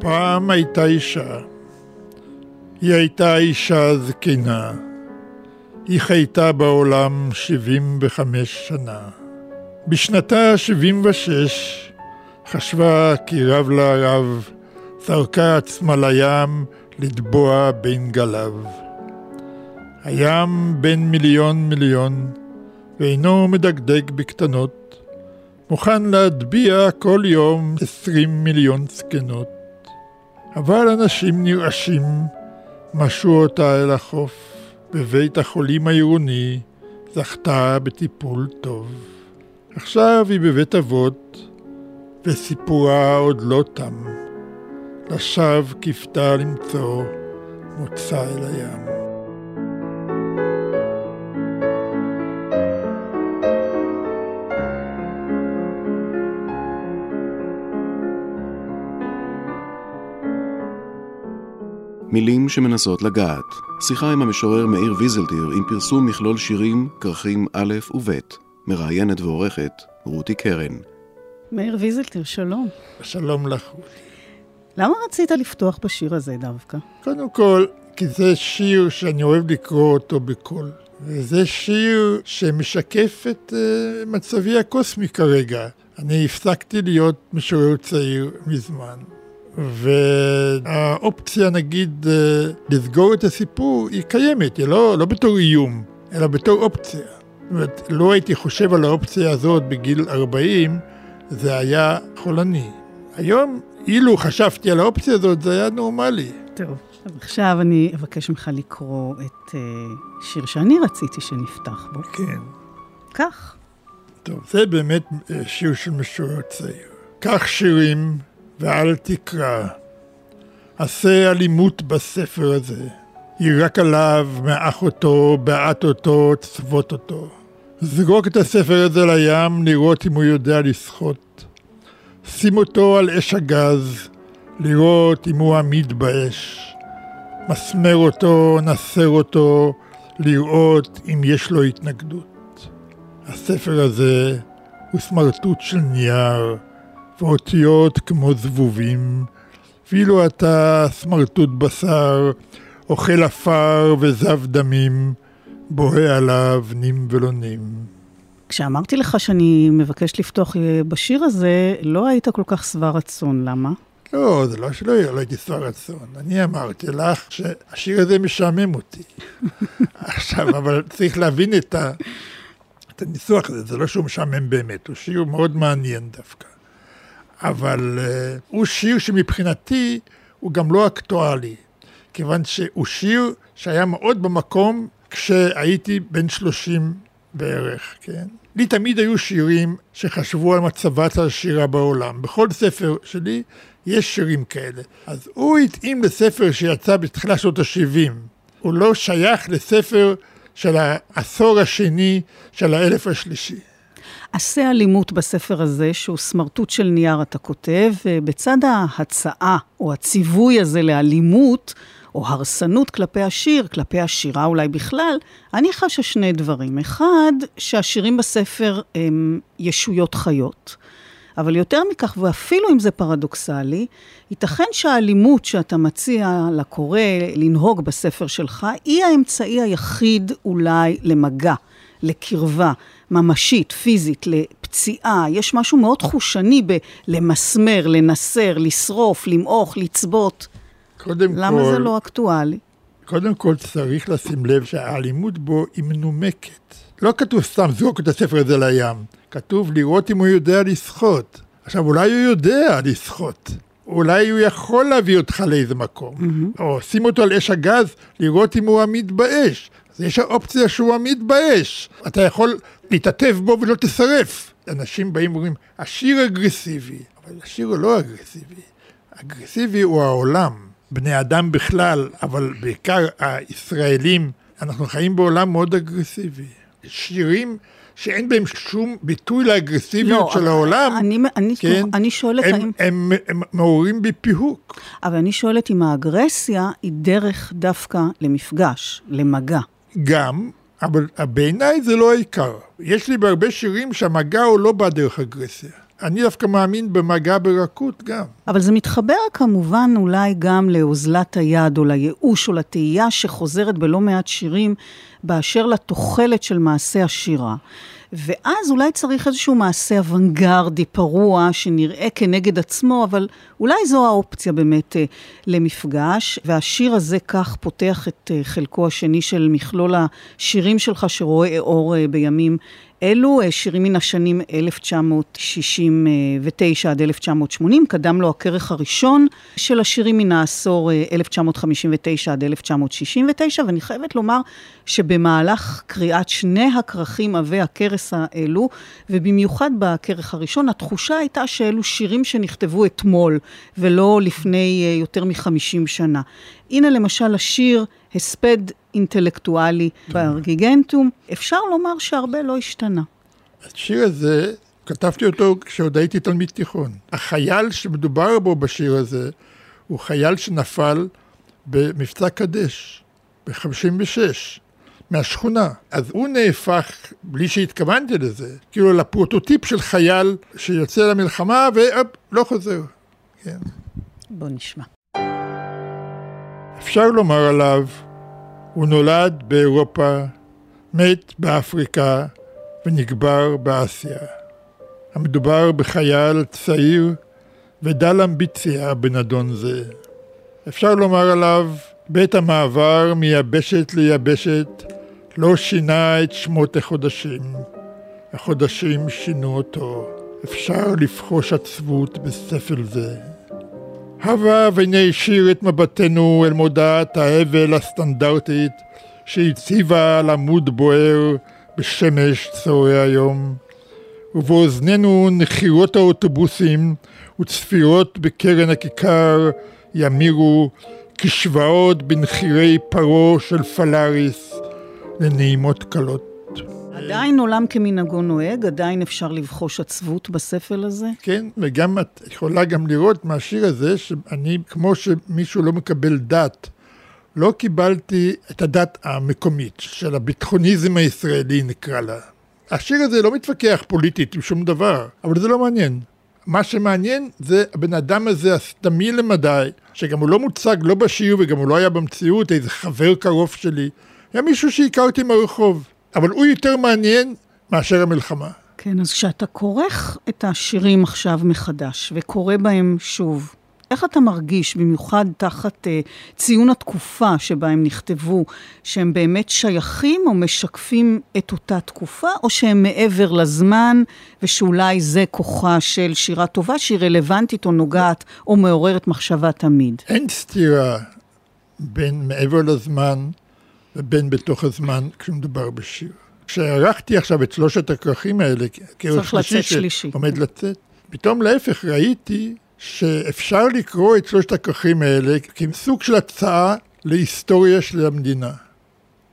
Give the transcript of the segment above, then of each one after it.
פעם הייתה אישה. היא הייתה אישה זקנה. היא חייתה בעולם 75 שנה. בשנתה 76 חשבה כי רב לה רב, זרקה עצמה לים לטבוע בין גליו. הים בין מיליון מיליון, ואינו מדגדג בקטנות, מוכן להטביע כל יום עשרים מיליון זקנות. אבל אנשים נרעשים, משו אותה אל החוף, בבית החולים העירוני זכתה בטיפול טוב. עכשיו היא בבית אבות, וסיפורה עוד לא תם. לשווא כפתה למצוא מוצא אל הים. מילים שמנסות לגעת. שיחה עם המשורר מאיר ויזלטיר עם פרסום מכלול שירים, כרכים א' וב'. מראיינת ועורכת רותי קרן. מאיר ויזלטיר, שלום. שלום לך. למה רצית לפתוח בשיר הזה דווקא? קודם כל, כי זה שיר שאני אוהב לקרוא אותו בקול. וזה שיר שמשקף את uh, מצבי הקוסמי כרגע. אני הפסקתי להיות משורר צעיר מזמן. והאופציה נגיד אה, לסגור את הסיפור היא קיימת, היא לא, לא בתור איום, אלא בתור אופציה. זאת אומרת, לא הייתי חושב על האופציה הזאת בגיל 40, זה היה חולני. היום, אילו חשבתי על האופציה הזאת, זה היה נורמלי. טוב, עכשיו אני אבקש ממך לקרוא את uh, שיר שאני רציתי שנפתח בו. כן. כך. טוב, זה באמת שיר של משורר צעיר. כך שירים ואל תקרא. עשה אלימות בספר הזה. יירק עליו, מעך אותו, בעט אותו, צבות אותו. זרוק את הספר הזה לים, לראות אם הוא יודע לשחות. שים אותו על אש הגז, לראות אם הוא עמיד באש. מסמר אותו, נסר אותו, לראות אם יש לו התנגדות. הספר הזה הוא סמרטוט של נייר, ואותיות כמו זבובים, ואילו אתה סמרטוט בשר, אוכל עפר וזב דמים, בוהה עליו נים ולא נים. כשאמרתי לך שאני מבקש לפתוח אה, בשיר הזה, לא היית כל כך שבע רצון, למה? לא, זה לא שלא לא הייתי שבע רצון. אני אמרתי לך שהשיר הזה משעמם אותי. עכשיו, אבל צריך להבין את, ה, את הניסוח הזה, זה לא שהוא משעמם באמת, הוא שיר מאוד מעניין דווקא. אבל uh, הוא שיר שמבחינתי הוא גם לא אקטואלי, כיוון שהוא שיר שהיה מאוד במקום כשהייתי בן שלושים בערך, כן? לי תמיד היו שירים שחשבו על מצבת השירה בעולם. בכל ספר שלי יש שירים כאלה. אז הוא התאים לספר שיצא בתחילת שנות ה-70. הוא לא שייך לספר של העשור השני של האלף השלישי. עשה אלימות בספר הזה, שהוא סמרטוט של נייר, אתה כותב, ובצד ההצעה או הציווי הזה לאלימות, או הרסנות כלפי השיר, כלפי השירה אולי בכלל, אני חשה שני דברים. אחד, שהשירים בספר הם ישויות חיות. אבל יותר מכך, ואפילו אם זה פרדוקסלי, ייתכן שהאלימות שאתה מציע לקורא לנהוג בספר שלך, היא האמצעי היחיד אולי למגע, לקרבה. ממשית, פיזית, לפציעה, יש משהו מאוד חושני בלמסמר, לנסר, לשרוף, למעוך, לצבות. קודם למה כל... למה זה לא אקטואלי? קודם כל צריך לשים לב שהאלימות בו היא מנומקת. לא כתוב סתם זרוק את הספר הזה לים, כתוב לראות אם הוא יודע לשחות. עכשיו, אולי הוא יודע לשחות. אולי הוא יכול להביא אותך לאיזה מקום. Mm-hmm. או שים אותו על אש הגז, לראות אם הוא עמיד באש. יש האופציה שהוא באש. אתה יכול להתעטף בו ולא תשרף. אנשים באים ואומרים, השיר אגרסיבי, אבל השיר הוא לא אגרסיבי. אגרסיבי הוא העולם, בני אדם בכלל, אבל בעיקר הישראלים, אנחנו חיים בעולם מאוד אגרסיבי. שירים שאין בהם שום ביטוי לאגרסיביות לא, של העולם, אני, אני, כן, אני שואלת הם, האם... הם, הם, הם מעוררים בי פיהוק. אבל אני שואלת אם האגרסיה היא דרך דווקא למפגש, למגע. גם, אבל בעיניי זה לא העיקר. יש לי בהרבה שירים שהמגע הוא לא בא דרך אגרסיה. אני דווקא מאמין במגע ברכות גם. אבל זה מתחבר כמובן אולי גם לאוזלת היד או לייאוש או לתהייה שחוזרת בלא מעט שירים באשר לתוחלת של מעשה השירה. ואז אולי צריך איזשהו מעשה אוונגרדי, פרוע, שנראה כנגד עצמו, אבל אולי זו האופציה באמת אה, למפגש. והשיר הזה כך פותח את אה, חלקו השני של מכלול השירים שלך, שרואה אור אה, בימים אלו אה, שירים מן השנים 1969 עד 1980, קדם לו הכרך הראשון של השירים מן העשור 1959 אה, עד 1969, ואני חייבת לומר שבמהלך קריאת שני הכרכים עבי הכרס האלו, ובמיוחד בכרך הראשון, התחושה הייתה שאלו שירים שנכתבו אתמול, ולא לפני אה, יותר מחמישים שנה. הנה למשל השיר הספד אינטלקטואלי בארגיגנטום, אפשר לומר שהרבה לא השתנה. השיר הזה, כתבתי אותו כשעוד הייתי תלמיד תיכון. החייל שמדובר בו בשיר הזה, הוא חייל שנפל במבצע קדש, ב-56. מהשכונה. אז הוא נהפך, בלי שהתכוונתי לזה, כאילו לפרוטוטיפ של חייל שיוצא למלחמה והופ, לא חוזר. כן. בוא נשמע. אפשר לומר עליו, הוא נולד באירופה, מת באפריקה ונקבר באסיה. המדובר בחייל צעיר ודל אמביציה בנדון זה. אפשר לומר עליו, בית המעבר מיבשת ליבשת לא שינה את שמות החודשים. החודשים שינו אותו. אפשר לבחוש עצבות בספל זה. הבה וניישיר את מבטנו אל מודעת האבל הסטנדרטית שהציבה על עמוד בוער בשמש צהרי היום, ובאוזנינו נחירות האוטובוסים וצפירות בקרן הכיכר ימירו כשבעות בנחירי פרו של פלאריס לנעימות קלות. עדיין עולם כמנהגו נוהג, עדיין אפשר לבחוש עצבות בספל הזה? כן, וגם את יכולה גם לראות מהשיר הזה, שאני, כמו שמישהו לא מקבל דת, לא קיבלתי את הדת המקומית, של הביטחוניזם הישראלי נקרא לה. השיר הזה לא מתווכח פוליטית עם שום דבר, אבל זה לא מעניין. מה שמעניין זה הבן אדם הזה הסתמי למדי, שגם הוא לא מוצג לא בשיר וגם הוא לא היה במציאות, איזה חבר קרוב שלי, היה מישהו שהכרתי מהרחוב. אבל הוא יותר מעניין מאשר המלחמה. כן, אז כשאתה כורך את השירים עכשיו מחדש, וקורא בהם שוב, איך אתה מרגיש, במיוחד תחת uh, ציון התקופה שבה הם נכתבו, שהם באמת שייכים או משקפים את אותה תקופה, או שהם מעבר לזמן, ושאולי זה כוחה של שירה טובה שהיא רלוונטית או נוגעת או מעוררת מחשבה תמיד? אין סתירה בין מעבר לזמן ובין בתוך הזמן כשמדובר בשיר. כשערכתי עכשיו את שלושת הכרכים האלה, כרך שלישי שעומד לצאת, פתאום להפך ראיתי שאפשר לקרוא את שלושת הכרכים האלה כסוג של הצעה להיסטוריה של המדינה.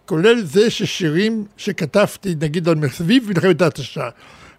כולל זה ששירים שכתבתי, נגיד, על סביב מלחמת ההתשה,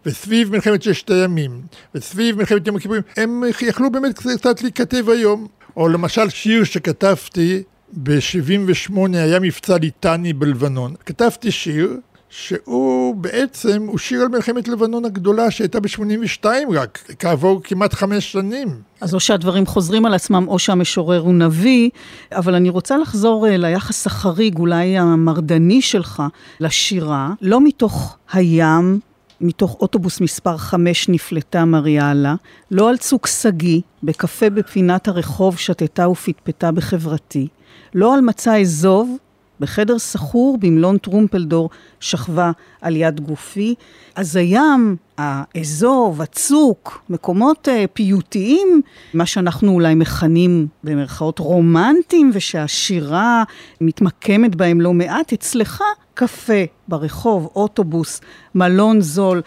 וסביב מלחמת ששת הימים, וסביב מלחמת יום הכיפורים, הם יכלו באמת קצת להיכתב היום. או למשל שיר שכתבתי ב-78 היה מבצע ליטני בלבנון. כתבתי שיר שהוא בעצם, הוא שיר על מלחמת לבנון הגדולה שהייתה ב-82 רק, כעבור כמעט חמש שנים. אז או שהדברים חוזרים על עצמם או שהמשורר הוא נביא, אבל אני רוצה לחזור אה, ליחס החריג, אולי המרדני שלך, לשירה, לא מתוך הים, מתוך אוטובוס מספר 5 נפלטה מריאלה, לא על צוק שגיא, בקפה בפינת הרחוב שתתה ופטפטה בחברתי, לא על מצע אזוב, בחדר סחור במלון טרומפלדור שכבה על יד גופי. אז הים, האזוב, הצוק, מקומות uh, פיוטיים, מה שאנחנו אולי מכנים במרכאות רומנטיים, ושהשירה מתמקמת בהם לא מעט, אצלך קפה ברחוב, אוטובוס, מלון זול,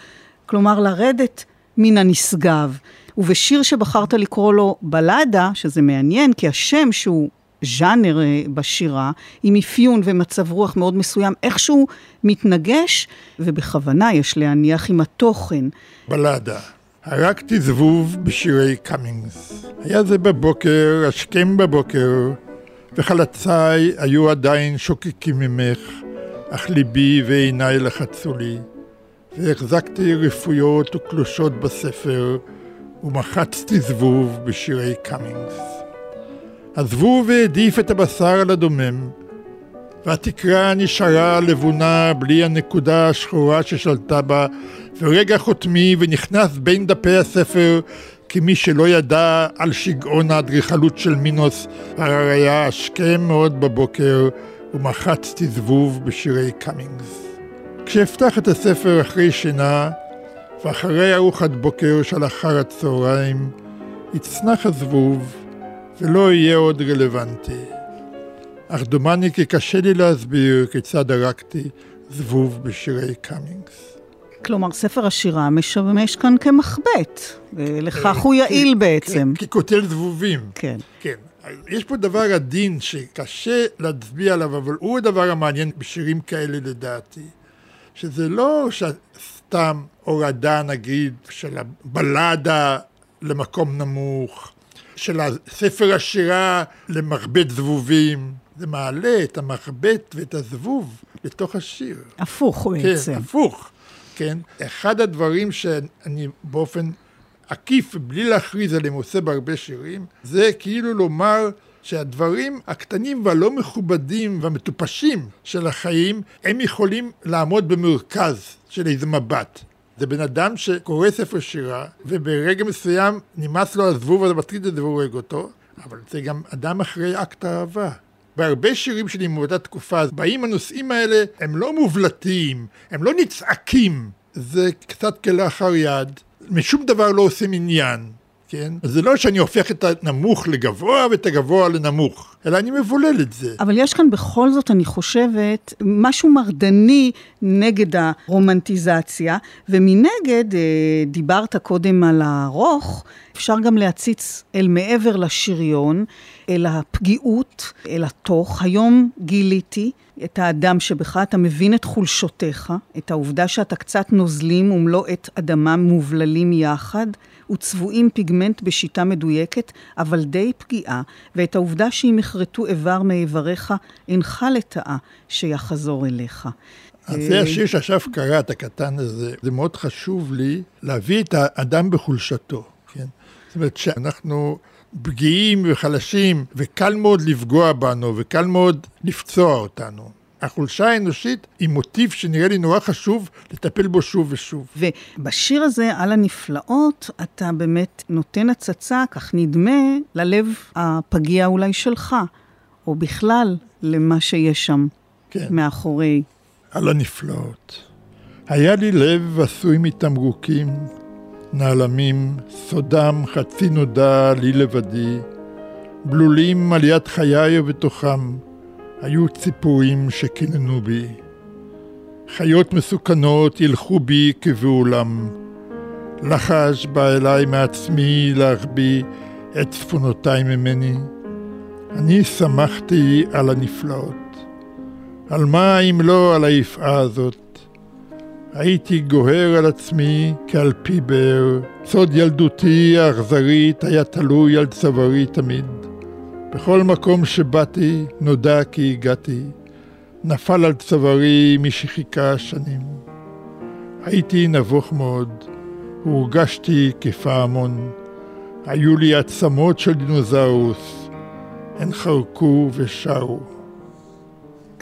כלומר לרדת מן הנשגב. ובשיר שבחרת לקרוא לו בלדה, שזה מעניין, כי השם שהוא ז'אנר אה, בשירה, עם אפיון ומצב רוח מאוד מסוים, איכשהו מתנגש, ובכוונה יש להניח עם התוכן. בלדה. הרגתי זבוב בשירי קאמינגס. היה זה בבוקר, השכם בבוקר, וחלציי היו עדיין שוקקים ממך, אך ליבי ועיניי לחצו לי, והחזקתי רפויות וקלושות בספר, ומחצתי זבוב בשירי קאמינגס. הזבוב העדיף את הבשר על הדומם, והתקרה נשארה לבונה בלי הנקודה השחורה ששלטה בה, ורגע חותמי ונכנס בין דפי הספר כמי שלא ידע על שגעון האדריכלות של מינוס, הרי היה השכם מאוד בבוקר ומחצתי זבוב בשירי קאמינגס. כשאפתח את הספר אחרי שינה, ואחרי ארוחת בוקר של אחר הצהריים, יצנח הזבוב ולא יהיה עוד רלוונטי. אך דומני כי קשה לי להסביר כיצד ערקתי זבוב בשירי קאמינגס. כלומר, ספר השירה משמש כאן כמחבט, ולכך הוא יעיל בעצם. כקוטל זבובים. כן. כן. יש פה דבר עדין שקשה להצביע עליו, אבל הוא הדבר המעניין בשירים כאלה לדעתי. שזה לא סתם הורדה, נגיד, של הבלדה למקום נמוך, של ספר השירה למחבט זבובים. זה מעלה את המחבט ואת הזבוב לתוך השיר. הפוך בעצם. כן, הפוך. כן. אחד הדברים שאני באופן עקיף, בלי להכריז עליהם, עושה בהרבה שירים, זה כאילו לומר שהדברים הקטנים והלא מכובדים והמטופשים של החיים, הם יכולים לעמוד במרכז של איזה מבט. זה בן אדם שקורא ספר שירה, וברגע מסוים נמאס לו הזבוב הזה מטריד את זה והורג אותו, אבל זה גם אדם אחרי אקט אהבה. בהרבה שירים שלי מאותה תקופה, באים הנושאים האלה, הם לא מובלטים, הם לא נצעקים, זה קצת כלאחר יד, משום דבר לא עושים עניין. כן? אז זה לא שאני הופך את הנמוך לגבוה ואת הגבוה לנמוך, אלא אני מבולל את זה. אבל יש כאן בכל זאת, אני חושבת, משהו מרדני נגד הרומנטיזציה, ומנגד, אה, דיברת קודם על הארוך, אפשר גם להציץ אל מעבר לשריון, אל הפגיעות, אל התוך. היום גיליתי את האדם שבך, אתה מבין את חולשותיך, את העובדה שאתה קצת נוזלים ומלוא עת אדמה מובללים יחד. וצבועים פיגמנט בשיטה מדויקת, אבל די פגיעה, ואת העובדה שאם יכרתו איבר מאיבריך, אינך לטאה שיחזור אליך. אז זה אה, השיר שעכשיו קראת, הקטן הזה, זה מאוד חשוב לי להביא את האדם בחולשתו, כן? זאת אומרת שאנחנו פגיעים וחלשים, וקל מאוד לפגוע בנו, וקל מאוד לפצוע אותנו. החולשה האנושית היא מוטיב שנראה לי נורא חשוב לטפל בו שוב ושוב. ובשיר הזה, על הנפלאות, אתה באמת נותן הצצה, כך נדמה, ללב הפגיע אולי שלך, או בכלל למה שיש שם כן. מאחורי. על הנפלאות. היה לי לב עשוי מתמרוקים, נעלמים, סודם חצי נודע לי לבדי, בלולים על יד חיי ובתוכם. היו ציפורים שקיננו בי. חיות מסוכנות ילכו בי כבעולם. לחש בא אליי מעצמי להחביא את צפונותיי ממני. אני שמחתי על הנפלאות. על מה אם לא על היפעה הזאת? הייתי גוהר על עצמי כעל פי באר. סוד ילדותי האכזרית היה תלוי על צווארי תמיד. בכל מקום שבאתי, נודע כי הגעתי, נפל על צווארי מי שחיכה שנים. הייתי נבוך מאוד, והורגשתי כפעמון. היו לי עצמות של דינוזאוס, הן חרקו ושרו.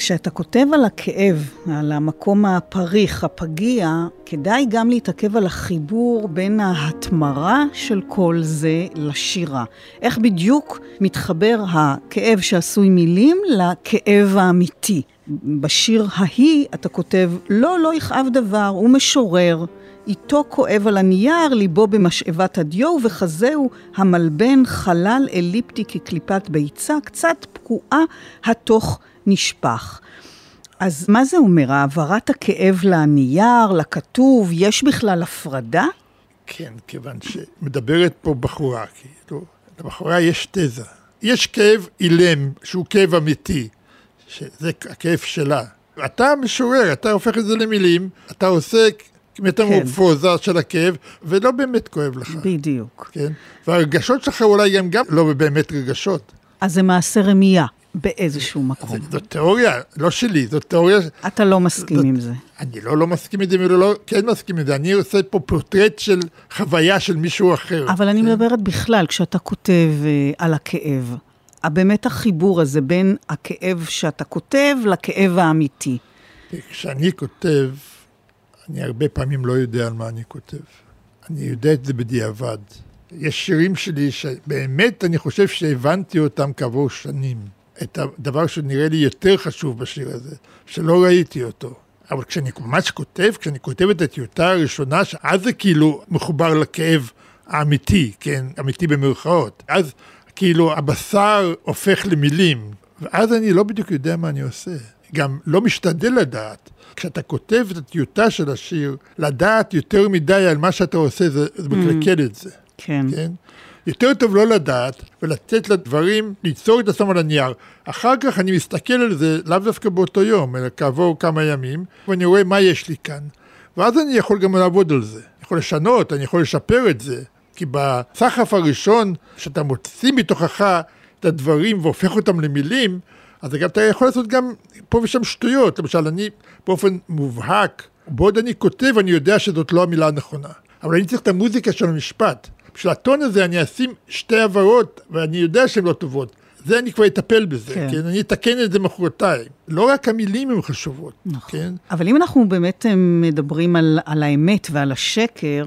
כשאתה כותב על הכאב, על המקום הפריך, הפגיע, כדאי גם להתעכב על החיבור בין ההתמרה של כל זה לשירה. איך בדיוק מתחבר הכאב שעשוי מילים לכאב האמיתי. בשיר ההיא אתה כותב, לא, לא יכאב דבר, הוא משורר. איתו כואב על הנייר, ליבו במשאבת הדיו, ובחזהו המלבן חלל אליפטי כקליפת ביצה, קצת פקועה התוך נשפך. אז מה זה אומר? העברת הכאב לנייר, לכתוב, יש בכלל הפרדה? כן, כיוון שמדברת פה בחורה, כאילו, לבחורה יש תזה. יש כאב אילם, שהוא כאב אמיתי, שזה הכאב שלה. אתה משורר, אתה הופך את זה למילים, אתה עושה מטמורפוזה כן. של הכאב, ולא באמת כואב לך. בדיוק. כן? והרגשות שלך אולי הם גם לא באמת רגשות. אז זה מעשה רמייה. באיזשהו מקום. זו תיאוריה, לא שלי, זו תיאוריה... אתה לא מסכים זאת, עם זה. אני לא לא מסכים עם זה ולא לא, כן מסכים עם זה, אני עושה פה פורטרט של חוויה של מישהו אחר. אבל אני מדברת בכלל, כשאתה כותב uh, על הכאב, באמת החיבור הזה בין הכאב שאתה כותב לכאב האמיתי. כשאני כותב, אני הרבה פעמים לא יודע על מה אני כותב. אני יודע את זה בדיעבד. יש שירים שלי שבאמת אני חושב שהבנתי אותם כעבור שנים. את הדבר שנראה לי יותר חשוב בשיר הזה, שלא ראיתי אותו. אבל כשאני ממש כותב, כשאני כותב את הטיוטה הראשונה, אז זה כאילו מחובר לכאב האמיתי, כן, אמיתי במרכאות. אז כאילו הבשר הופך למילים, ואז אני לא בדיוק יודע מה אני עושה. גם לא משתדל לדעת. כשאתה כותב את הטיוטה של השיר, לדעת יותר מדי על מה שאתה עושה, זה, זה מקלקל את זה. כן. כן? יותר טוב לא לדעת ולתת לדברים ליצור את עצמם על הנייר. אחר כך אני מסתכל על זה לאו דווקא באותו יום, אלא כעבור כמה ימים, ואני רואה מה יש לי כאן. ואז אני יכול גם לעבוד על זה. אני יכול לשנות, אני יכול לשפר את זה. כי בסחף הראשון, שאתה מוציא מתוכך את הדברים והופך אותם למילים, אז גם אתה יכול לעשות גם פה ושם שטויות. למשל, אני באופן מובהק, בעוד אני כותב, אני יודע שזאת לא המילה הנכונה. אבל אני צריך את המוזיקה של המשפט. בשביל הטון הזה אני אשים שתי הבהרות, ואני יודע שהן לא טובות. זה אני כבר אטפל בזה, כן. כן? אני אתקן את זה מחרתיים. לא רק המילים הן חשובות, נכון. כן? אבל אם אנחנו באמת אה, מדברים על, על האמת ועל השקר,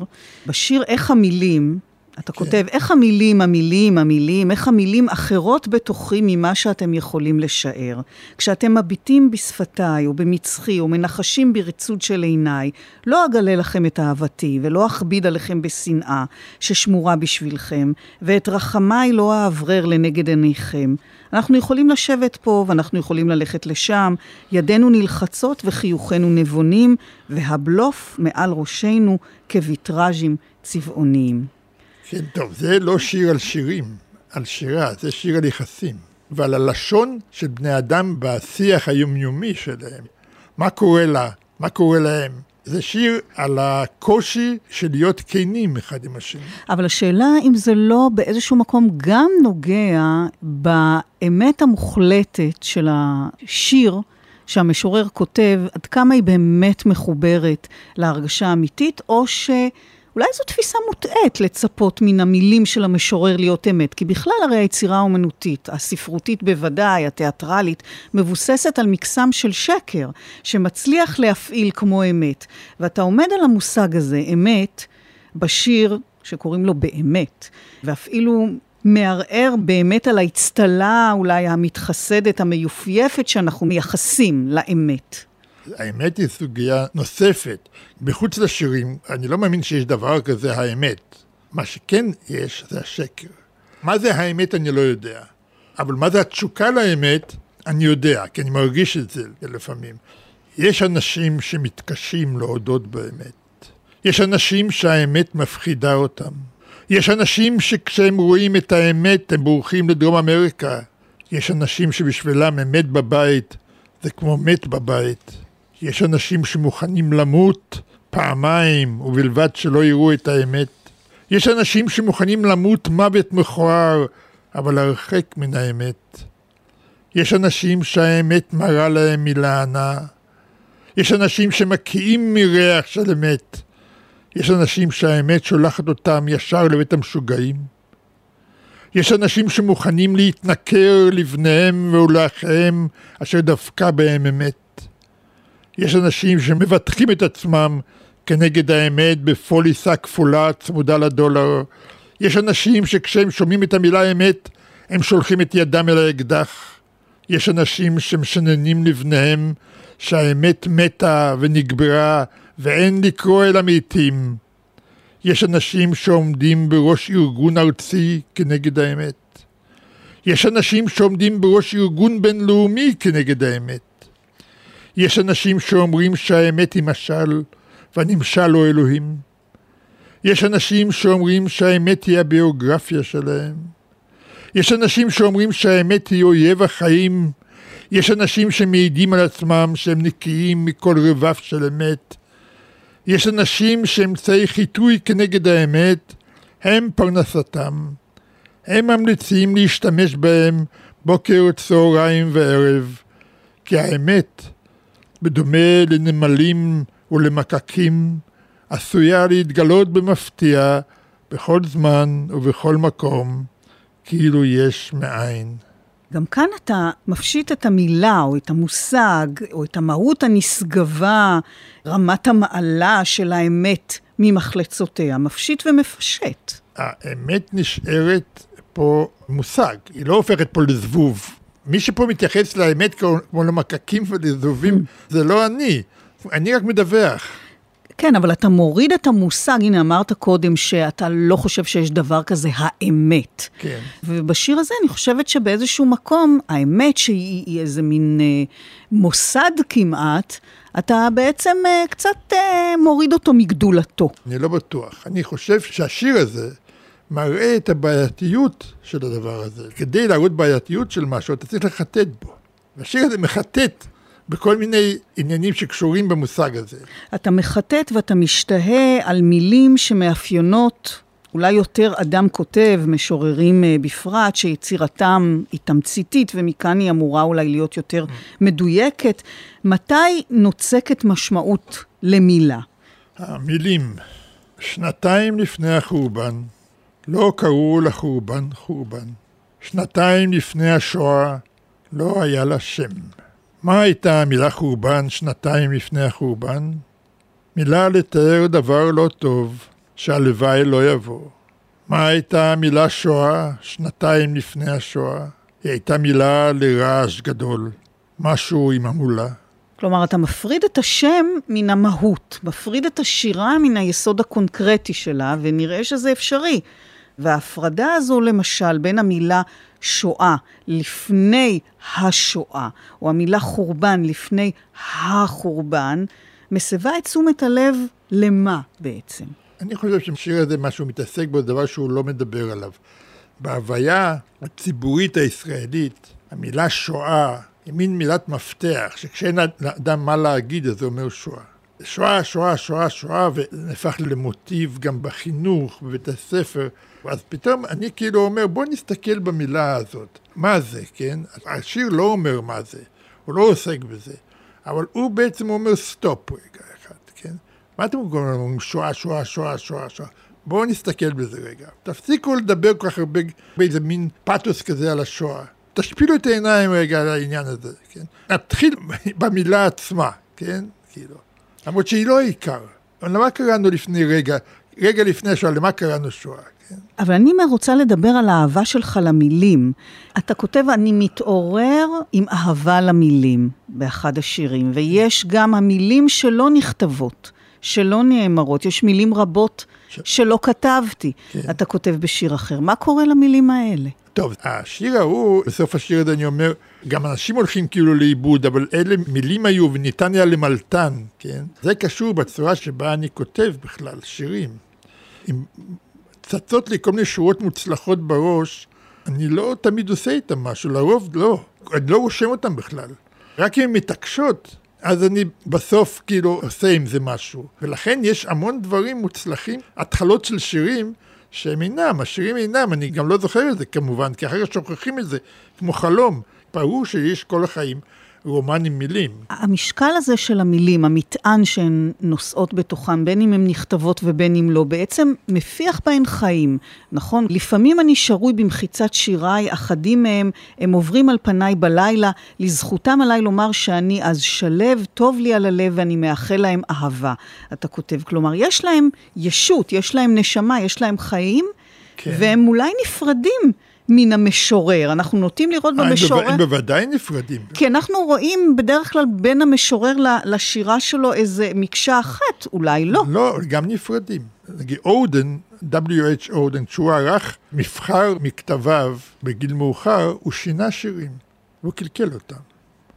בשיר איך המילים אתה כן. כותב, איך המילים, המילים, המילים, איך המילים אחרות בתוכי ממה שאתם יכולים לשער. כשאתם מביטים בשפתיי, או במצחי, או מנחשים בריצוד של עיניי, לא אגלה לכם את אהבתי, ולא אכביד עליכם בשנאה, ששמורה בשבילכם, ואת רחמיי לא אאוורר לנגד עיניכם. אנחנו יכולים לשבת פה, ואנחנו יכולים ללכת לשם, ידינו נלחצות וחיוכנו נבונים, והבלוף מעל ראשנו כוויטראז'ים צבעוניים. כן, טוב, זה לא שיר על שירים, על שירה, זה שיר על יחסים. ועל הלשון של בני אדם בשיח היומיומי שלהם. מה קורה לה? מה קורה להם? זה שיר על הקושי של להיות כנים אחד עם השני. אבל השאלה אם זה לא באיזשהו מקום גם נוגע באמת המוחלטת של השיר שהמשורר כותב, עד כמה היא באמת מחוברת להרגשה האמיתית, או ש... אולי זו תפיסה מוטעית לצפות מן המילים של המשורר להיות אמת, כי בכלל הרי היצירה האומנותית, הספרותית בוודאי, התיאטרלית, מבוססת על מקסם של שקר, שמצליח להפעיל כמו אמת. ואתה עומד על המושג הזה, אמת, בשיר שקוראים לו באמת, ואפילו מערער באמת על האצטלה אולי המתחסדת, המיופייפת שאנחנו מייחסים לאמת. האמת היא סוגיה נוספת. מחוץ לשירים, אני לא מאמין שיש דבר כזה האמת. מה שכן יש זה השקר. מה זה האמת אני לא יודע. אבל מה זה התשוקה לאמת, אני יודע, כי אני מרגיש את זה לפעמים. יש אנשים שמתקשים להודות באמת. יש אנשים שהאמת מפחידה אותם. יש אנשים שכשהם רואים את האמת הם בורחים לדרום אמריקה. יש אנשים שבשבילם אמת בבית זה כמו מת בבית. יש אנשים שמוכנים למות פעמיים, ובלבד שלא יראו את האמת. יש אנשים שמוכנים למות מוות מכוער, אבל הרחק מן האמת. יש אנשים שהאמת מראה להם מלענה. יש אנשים שמקיאים מריח של אמת. יש אנשים שהאמת שולחת אותם ישר לבית המשוגעים. יש אנשים שמוכנים להתנכר לבניהם ולאחיהם אשר דפקה בהם אמת. יש אנשים שמבטחים את עצמם כנגד האמת בפוליסה כפולה צמודה לדולר. יש אנשים שכשהם שומעים את המילה אמת, הם שולחים את ידם אל האקדח. יש אנשים שמשננים לבניהם שהאמת מתה ונגברה ואין לקרוא אל המתים. יש אנשים שעומדים בראש ארגון ארצי כנגד האמת. יש אנשים שעומדים בראש ארגון בינלאומי כנגד האמת. יש אנשים שאומרים שהאמת היא משל, והנמשל הוא אלוהים. יש אנשים שאומרים שהאמת היא הביוגרפיה שלהם. יש אנשים שאומרים שהאמת היא אויב החיים. יש אנשים שמעידים על עצמם שהם נקיים מכל רבף של אמת. יש אנשים שאמצעי חיטוי כנגד האמת הם פרנסתם. הם ממליצים להשתמש בהם בוקר, צהריים וערב, כי האמת, בדומה לנמלים ולמקקים, עשויה להתגלות במפתיע בכל זמן ובכל מקום, כאילו יש מאין. גם כאן אתה מפשיט את המילה, או את המושג, או את המהות הנשגבה, רמת המעלה של האמת ממחלצותיה, מפשיט ומפשט. האמת נשארת פה מושג, היא לא הופכת פה לזבוב. מי שפה מתייחס לאמת כמו למקקים ולזבובים, זה לא אני, אני רק מדווח. כן, אבל אתה מוריד את המושג, הנה אמרת קודם שאתה לא חושב שיש דבר כזה האמת. כן. ובשיר הזה אני חושבת שבאיזשהו מקום, האמת שהיא איזה מין אה, מוסד כמעט, אתה בעצם אה, קצת אה, מוריד אותו מגדולתו. אני לא בטוח. אני חושב שהשיר הזה מראה את הבעייתיות של הדבר הזה. כדי להראות בעייתיות של משהו, אתה צריך לחטט בו. והשיר הזה מחטט בכל מיני עניינים שקשורים במושג הזה. אתה מחטט ואתה משתהה על מילים שמאפיינות אולי יותר אדם כותב, משוררים אה, בפרט, שיצירתם היא תמציתית, ומכאן היא אמורה אולי להיות יותר מדויקת. מתי נוצקת משמעות למילה? המילים, שנתיים לפני החורבן, לא קראו לחורבן חורבן. שנתיים לפני השואה לא היה לה שם. מה הייתה המילה חורבן שנתיים לפני החורבן? מילה לתאר דבר לא טוב, שהלוואי לא יבוא. מה הייתה המילה שואה שנתיים לפני השואה? היא הייתה מילה לרעש גדול, משהו עם המולה. כלומר, אתה מפריד את השם מן המהות, מפריד את השירה מן היסוד הקונקרטי שלה, ונראה שזה אפשרי. וההפרדה הזו, למשל, בין המילה שואה לפני השואה, או המילה חורבן לפני החורבן, מסבה את תשומת הלב למה בעצם? אני חושב שהשיר הזה, מה שהוא מתעסק בו, זה דבר שהוא לא מדבר עליו. בהוויה הציבורית הישראלית, המילה שואה היא מין מילת מפתח, שכשאין לאדם מה להגיד, אז זה אומר שואה. שואה, שואה, שואה, שואה, ונהפך למוטיב גם בחינוך, בבית הספר. אז פתאום אני כאילו אומר, בוא נסתכל במילה הזאת. מה זה, כן? השיר לא אומר מה זה, הוא לא עוסק בזה, אבל הוא בעצם אומר סטופ רגע אחד, כן? מה אתם אומרים? שואה, שואה, שואה, שואה, שואה. בואו נסתכל בזה רגע. תפסיקו לדבר כל כך הרבה באיזה מין פתוס כזה על השואה. תשפילו את העיניים רגע על העניין הזה, כן? נתחיל במילה עצמה, כן? כאילו. למרות שהיא לא העיקר. למה קראנו לפני רגע, רגע לפני השואה, למה קראנו שואה? כן? אבל אני רוצה לדבר על האהבה שלך למילים. אתה כותב, אני מתעורר עם אהבה למילים באחד השירים, ויש גם המילים שלא נכתבות, שלא נאמרות. יש מילים רבות ש... שלא כתבתי. כן. אתה כותב בשיר אחר. מה קורה למילים האלה? טוב, השיר ההוא, בסוף השיר הזה אני אומר, גם אנשים הולכים כאילו לאיבוד, אבל אלה מילים היו וניתן היה למלטן, כן? זה קשור בצורה שבה אני כותב בכלל שירים. אם צצות לי כל מיני שורות מוצלחות בראש, אני לא תמיד עושה איתם משהו, לרוב לא. אני לא רושם אותם בכלל. רק אם הן מתעקשות, אז אני בסוף כאילו עושה עם זה משהו. ולכן יש המון דברים מוצלחים, התחלות של שירים, שהם אינם, השירים אינם, אני גם לא זוכר את זה כמובן, כי אחר כך שוכחים את זה, כמו חלום. ברור שיש כל החיים רומן עם מילים. המשקל הזה של המילים, המטען שהן נושאות בתוכן, בין אם הן נכתבות ובין אם לא, בעצם מפיח בהן חיים, נכון? לפעמים אני שרוי במחיצת שיריי, אחדים מהם, הם עוברים על פניי בלילה, לזכותם עליי לומר שאני אז שלב, טוב לי על הלב ואני מאחל להם אהבה. אתה כותב, כלומר, יש להם ישות, יש להם נשמה, יש להם חיים, כן. והם אולי נפרדים. מן המשורר. אנחנו נוטים לראות אה, במשורר... הם בוודאי נפרדים. כי אנחנו רואים בדרך כלל בין המשורר לשירה שלו איזה מקשה אחת, אולי לא. לא, גם נפרדים. נגיד אודן, W.H. אודן, כשהוא ערך מבחר מכתביו בגיל מאוחר, הוא שינה שירים, והוא קלקל אותם.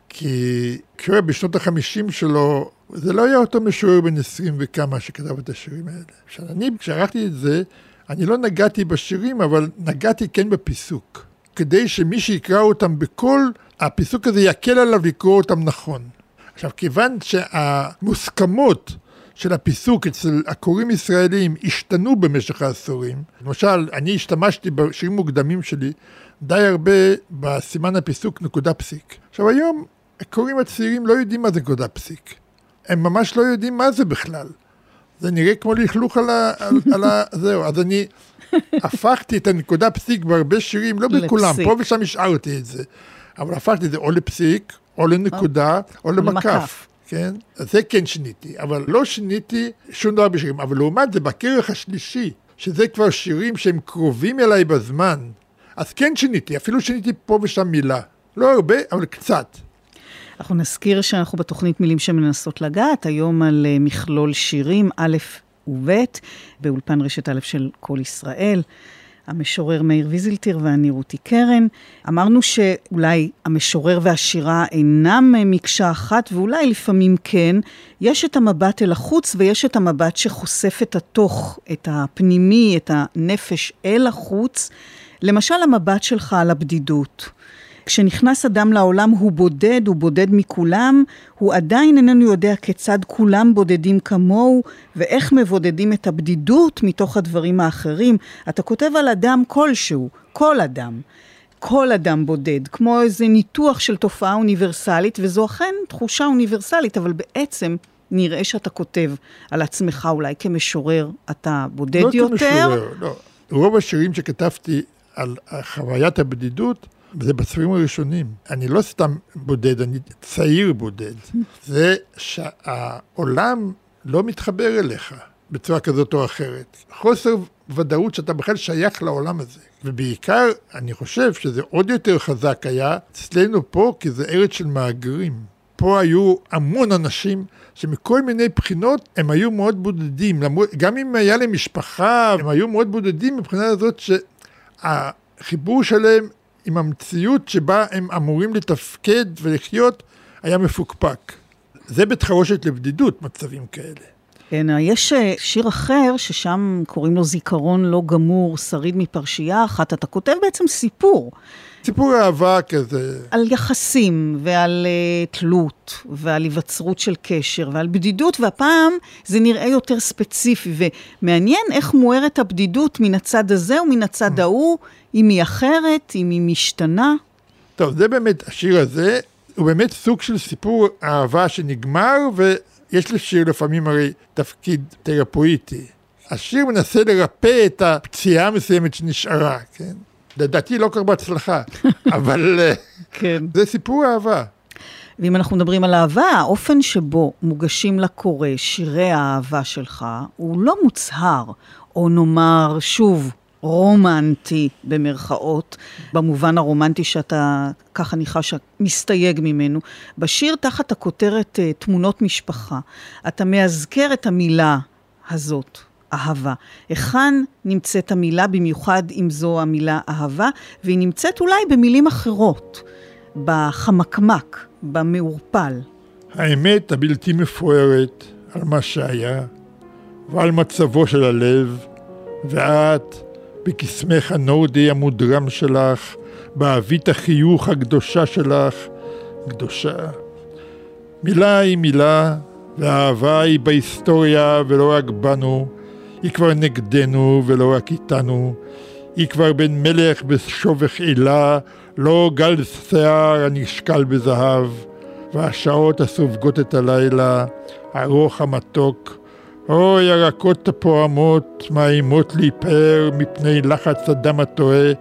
כי קרא בשנות החמישים שלו, זה לא היה אותו משורר בן עשרים וכמה שכתב את השירים האלה. עכשיו, אני, כשערכתי את זה, אני לא נגעתי בשירים, אבל נגעתי כן בפיסוק. כדי שמי שיקרא אותם בקול, הפיסוק הזה יקל עליו לקרוא אותם נכון. עכשיו, כיוון שהמוסכמות של הפיסוק אצל הקוראים ישראלים השתנו במשך העשורים, למשל, אני השתמשתי בשירים מוקדמים שלי די הרבה בסימן הפיסוק נקודה פסיק. עכשיו היום הקוראים הצעירים לא יודעים מה זה נקודה פסיק. הם ממש לא יודעים מה זה בכלל. זה נראה כמו לכלוך על ה... על, על ה... זהו, אז אני הפכתי את הנקודה פסיק בהרבה שירים, לא בכולם, פה ושם השארתי את זה. אבל הפכתי את זה או לפסיק, או לנקודה, או למקף. כן? זה כן שיניתי, אבל לא שיניתי שום דבר בשירים. אבל לעומת זה, בכרך השלישי, שזה כבר שירים שהם קרובים אליי בזמן, אז כן שיניתי, אפילו שיניתי פה ושם מילה. לא הרבה, אבל קצת. אנחנו נזכיר שאנחנו בתוכנית מילים שמנסות לגעת, היום על אה, מכלול שירים, א' וב', באולפן רשת א' של כל ישראל. המשורר מאיר ויזלטיר ואני רותי קרן. אמרנו שאולי המשורר והשירה אינם אה, מקשה אחת, ואולי לפעמים כן. יש את המבט אל החוץ ויש את המבט שחושף את התוך, את הפנימי, את הנפש אל החוץ. למשל, המבט שלך על הבדידות. כשנכנס אדם לעולם הוא בודד, הוא בודד מכולם, הוא עדיין איננו יודע כיצד כולם בודדים כמוהו, ואיך מבודדים את הבדידות מתוך הדברים האחרים. אתה כותב על אדם כלשהו, כל אדם. כל אדם בודד, כמו איזה ניתוח של תופעה אוניברסלית, וזו אכן תחושה אוניברסלית, אבל בעצם נראה שאתה כותב על עצמך אולי כמשורר, אתה בודד לא יותר. לא כמשורר, לא. רוב השירים שכתבתי על חוויית הבדידות, זה בספרים הראשונים. אני לא סתם בודד, אני צעיר בודד. זה שהעולם לא מתחבר אליך בצורה כזאת או אחרת. חוסר ודאות שאתה בכלל שייך לעולם הזה. ובעיקר, אני חושב שזה עוד יותר חזק היה אצלנו פה, כי זה ארץ של מהגרים. פה היו המון אנשים שמכל מיני בחינות הם היו מאוד בודדים. גם אם היה להם משפחה, הם היו מאוד בודדים מבחינה הזאת שהחיבור שלהם עם המציאות שבה הם אמורים לתפקד ולחיות היה מפוקפק. זה בית חרושת לבדידות, מצבים כאלה. כן, יש אה, שיר אחר ששם קוראים לו זיכרון לא גמור, שריד מפרשייה אחת. אתה כותב בעצם סיפור. סיפור אהבה כזה. על יחסים ועל uh, תלות ועל היווצרות של קשר ועל בדידות, והפעם זה נראה יותר ספציפי, ומעניין איך מוארת הבדידות מן הצד הזה ומן הצד ההוא, אם היא אחרת, אם היא משתנה. טוב, זה באמת, השיר הזה הוא באמת סוג של סיפור אהבה שנגמר, ויש לשיר לפעמים הרי תפקיד תרפואיטי. השיר מנסה לרפא את הפציעה המסוימת שנשארה, כן? לדעתי לא כל כך בהצלחה, אבל אה, כן. זה סיפור אהבה. ואם אנחנו מדברים על אהבה, האופן שבו מוגשים לקורא שירי האהבה שלך הוא לא מוצהר, או נאמר, שוב, רומנטי במרכאות, במובן הרומנטי שאתה, ככה ניחש, מסתייג ממנו. בשיר תחת הכותרת אה, תמונות משפחה, אתה מאזכר את המילה הזאת, אהבה. היכן נמצאת המילה, במיוחד אם זו המילה אהבה, והיא נמצאת אולי במילים אחרות, בחמקמק, במעורפל. האמת הבלתי מפוארת על מה שהיה, ועל מצבו של הלב, ואת, בקסמך הנורדי המודרם שלך, באבית החיוך הקדושה שלך, קדושה. מילה היא מילה, והאהבה היא בהיסטוריה ולא רק בנו, היא כבר נגדנו ולא רק איתנו, היא כבר בן מלך בשובך עילה, לא גל שיער הנשקל בזהב, והשעות הסופגות את הלילה, ארוך המתוק, אוי ירקות הפועמות, מאיימות להיפאר מפני לחץ הדם הטועה,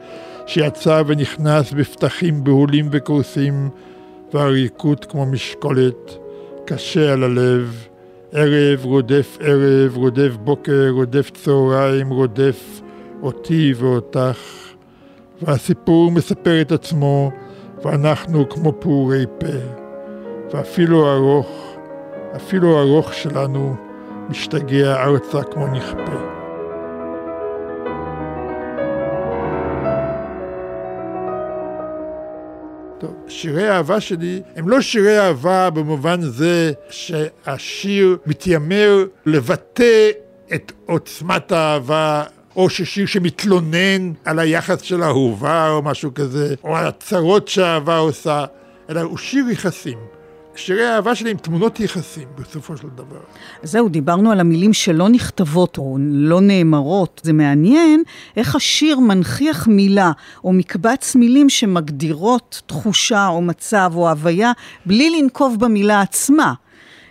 שיצא ונכנס בפתחים בהולים וקורסים, והריקות כמו משקולת, קשה על הלב. ערב רודף ערב, רודף בוקר, רודף צהריים, רודף אותי ואותך. והסיפור מספר את עצמו, ואנחנו כמו פעורי פה. ואפילו ארוך, אפילו ארוך שלנו, משתגע ארצה כמו נכפה. טוב, שירי האהבה שלי הם לא שירי אהבה במובן זה שהשיר מתיימר לבטא את עוצמת האהבה או ששיר שמתלונן על היחס של האהובה או משהו כזה, או על הצרות שהאהבה עושה, אלא הוא שיר יחסים. שירי האהבה שלי הם תמונות יחסים בסופו של דבר. זהו, דיברנו על המילים שלא נכתבות או לא נאמרות. זה מעניין איך השיר מנכיח מילה או מקבץ מילים שמגדירות תחושה או מצב או הוויה בלי לנקוב במילה עצמה.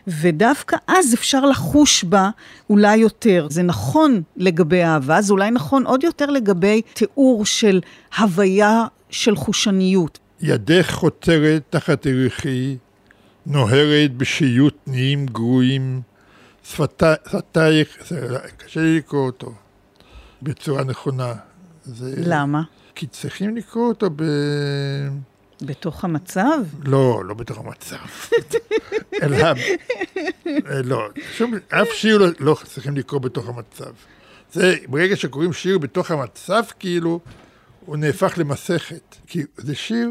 ודווקא אז אפשר לחוש בה אולי יותר. זה נכון לגבי אהבה, זה אולי נכון עוד יותר לגבי תיאור של הוויה של חושניות. ידך חותרת תחת ירחי, נוהרת בשיוט נעים גרועים, שפתייך, קשה לי לקרוא אותו בצורה נכונה. זה, למה? כי צריכים לקרוא אותו ב... בתוך המצב? לא, לא בתוך המצב. אלא, לא, שום, אף שיר לא, לא צריכים לקרוא בתוך המצב. זה, ברגע שקוראים שיר בתוך המצב, כאילו, הוא נהפך למסכת. כי זה שיר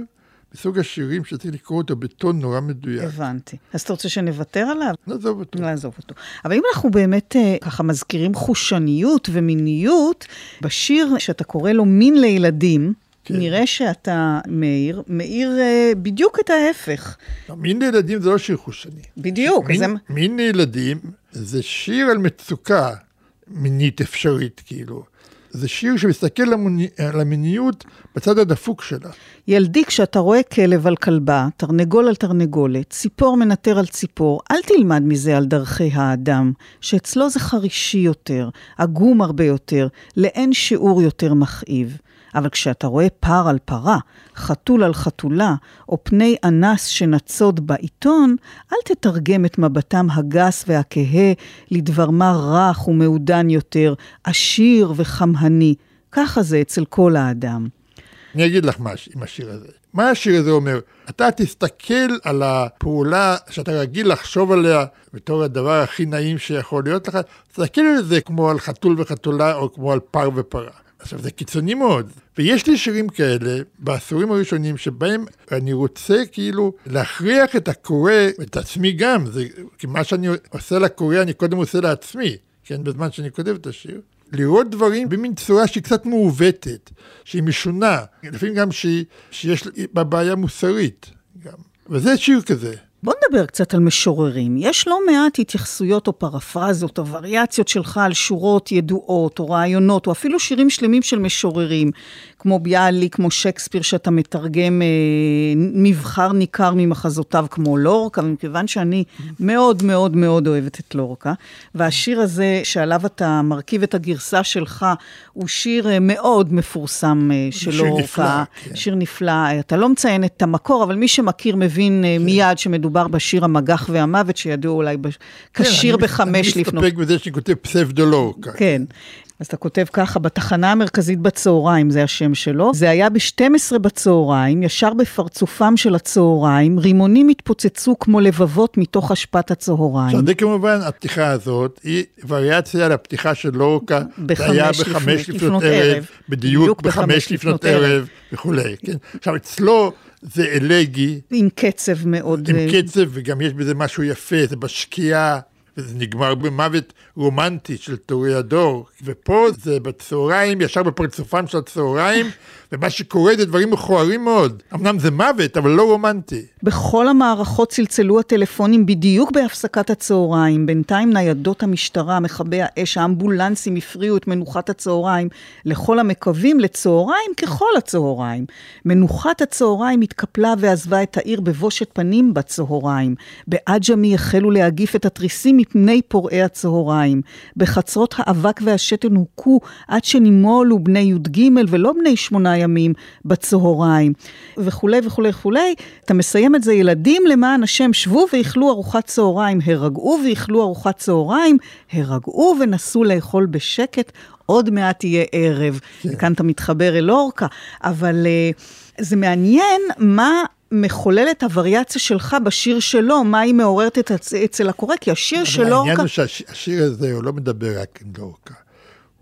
מסוג השירים שצריך לקרוא אותו בטון נורא מדויק. הבנתי. אז אתה רוצה שנוותר עליו? נעזוב אותו. נעזוב אותו. אבל אם אנחנו באמת אה, ככה מזכירים חושניות ומיניות, בשיר שאתה קורא לו מין לילדים, כן. נראה שאתה מאיר, מאיר uh, בדיוק את ההפך. מין לילדים זה לא שיר חושני. בדיוק. מין, זה... מין לילדים זה שיר על מצוקה מינית אפשרית, כאילו. זה שיר שמסתכל על המיניות בצד הדפוק שלה. ילדי, כשאתה רואה כלב על כלבה, תרנגול על תרנגולת, ציפור מנטר על ציפור, אל תלמד מזה על דרכי האדם, שאצלו זה חרישי יותר, עגום הרבה יותר, לאין שיעור יותר מכאיב. אבל כשאתה רואה פר על פרה, חתול על חתולה, או פני אנס שנצוד בעיתון, אל תתרגם את מבטם הגס והכהה לדבר מה רך ומעודן יותר, עשיר וחמהני. ככה זה אצל כל האדם. אני אגיד לך משהו עם השיר הזה. מה השיר הזה אומר? אתה תסתכל על הפעולה שאתה רגיל לחשוב עליה בתור הדבר הכי נעים שיכול להיות לך, תסתכל על זה כמו על חתול וחתולה או כמו על פר ופרה. עכשיו, זה קיצוני מאוד. ויש לי שירים כאלה בעשורים הראשונים שבהם אני רוצה כאילו להכריח את הקורא, את עצמי גם, זה, כי מה שאני עושה לקורא אני קודם עושה לעצמי, כן, בזמן שאני כותב את השיר. לראות דברים במין צורה שהיא קצת מעוותת, שהיא משונה, לפעמים גם שהיא, שיש בה בעיה מוסרית גם. וזה שיר כזה. בוא נדבר קצת על משוררים. יש לא מעט התייחסויות או פרפרזות או וריאציות שלך על שורות ידועות או רעיונות, או אפילו שירים שלמים של משוררים, כמו ביאליק, כמו שייקספיר, שאתה מתרגם אה, מבחר ניכר ממחזותיו כמו לורקה, ומכיוון שאני מאוד מאוד מאוד אוהבת את לורקה, והשיר הזה שעליו אתה מרכיב את הגרסה שלך, הוא שיר אה, מאוד מפורסם אה, של שיר לורקה. נפלא, כן. שיר נפלא. אתה לא מציין את המקור, אבל מי שמכיר מבין אה, כן. מיד שמדובר בשיר המגח והמוות, שידוע אולי כן, כשיר בחמש לפנות. אני מסתפק בזה שאני כותב פסבדו לורקה. כן. אז אתה כותב ככה, בתחנה המרכזית בצהריים, זה השם שלו. זה היה ב-12 בצהריים, ישר בפרצופם של הצהריים, רימונים התפוצצו כמו לבבות מתוך אשפת הצהריים. עכשיו, זה כמובן, הפתיחה הזאת היא וריאציה על הפתיחה של לורקה. זה היה בחמש לפנות ערב, בדיוק בחמש לפנות ערב וכולי. כן? עכשיו, אצלו... זה אלגי. עם קצב מאוד... עם קצב, וגם יש בזה משהו יפה, זה בשקיעה. וזה נגמר במוות רומנטי של טוריאדור. ופה זה בצהריים, ישר בפרצופם של הצהריים, ומה שקורה זה דברים מכוערים מאוד. אמנם זה מוות, אבל לא רומנטי. בכל המערכות צלצלו הטלפונים בדיוק בהפסקת הצהריים. בינתיים ניידות המשטרה, מכבי האש, האמבולנסים הפריעו את מנוחת הצהריים לכל המקווים לצהריים ככל הצהריים. מנוחת הצהריים התקפלה ועזבה את העיר בבושת פנים בצהריים. בעג'מי החלו להגיף את התריסים מפני פורעי הצהריים. בחצרות האבק והשתן הוכו עד שנימולו בני י"ג ולא בני שמונה ימים בצהריים, וכולי וכולי וכולי. אתה מסיים את זה, ילדים למען השם שבו ואיכלו ארוחת צהריים, הרגעו ואיכלו ארוחת צהריים, הרגעו ונסו לאכול בשקט, עוד מעט יהיה ערב. כן. וכאן אתה מתחבר אל אורקה, אבל uh, זה מעניין מה... מחוללת הווריאציה שלך בשיר שלו, מה היא מעוררת את הצ... אצל הקורא, כי השיר של אורקה... העניין הוא שהשיר הזה, הוא לא מדבר רק עם אורקה,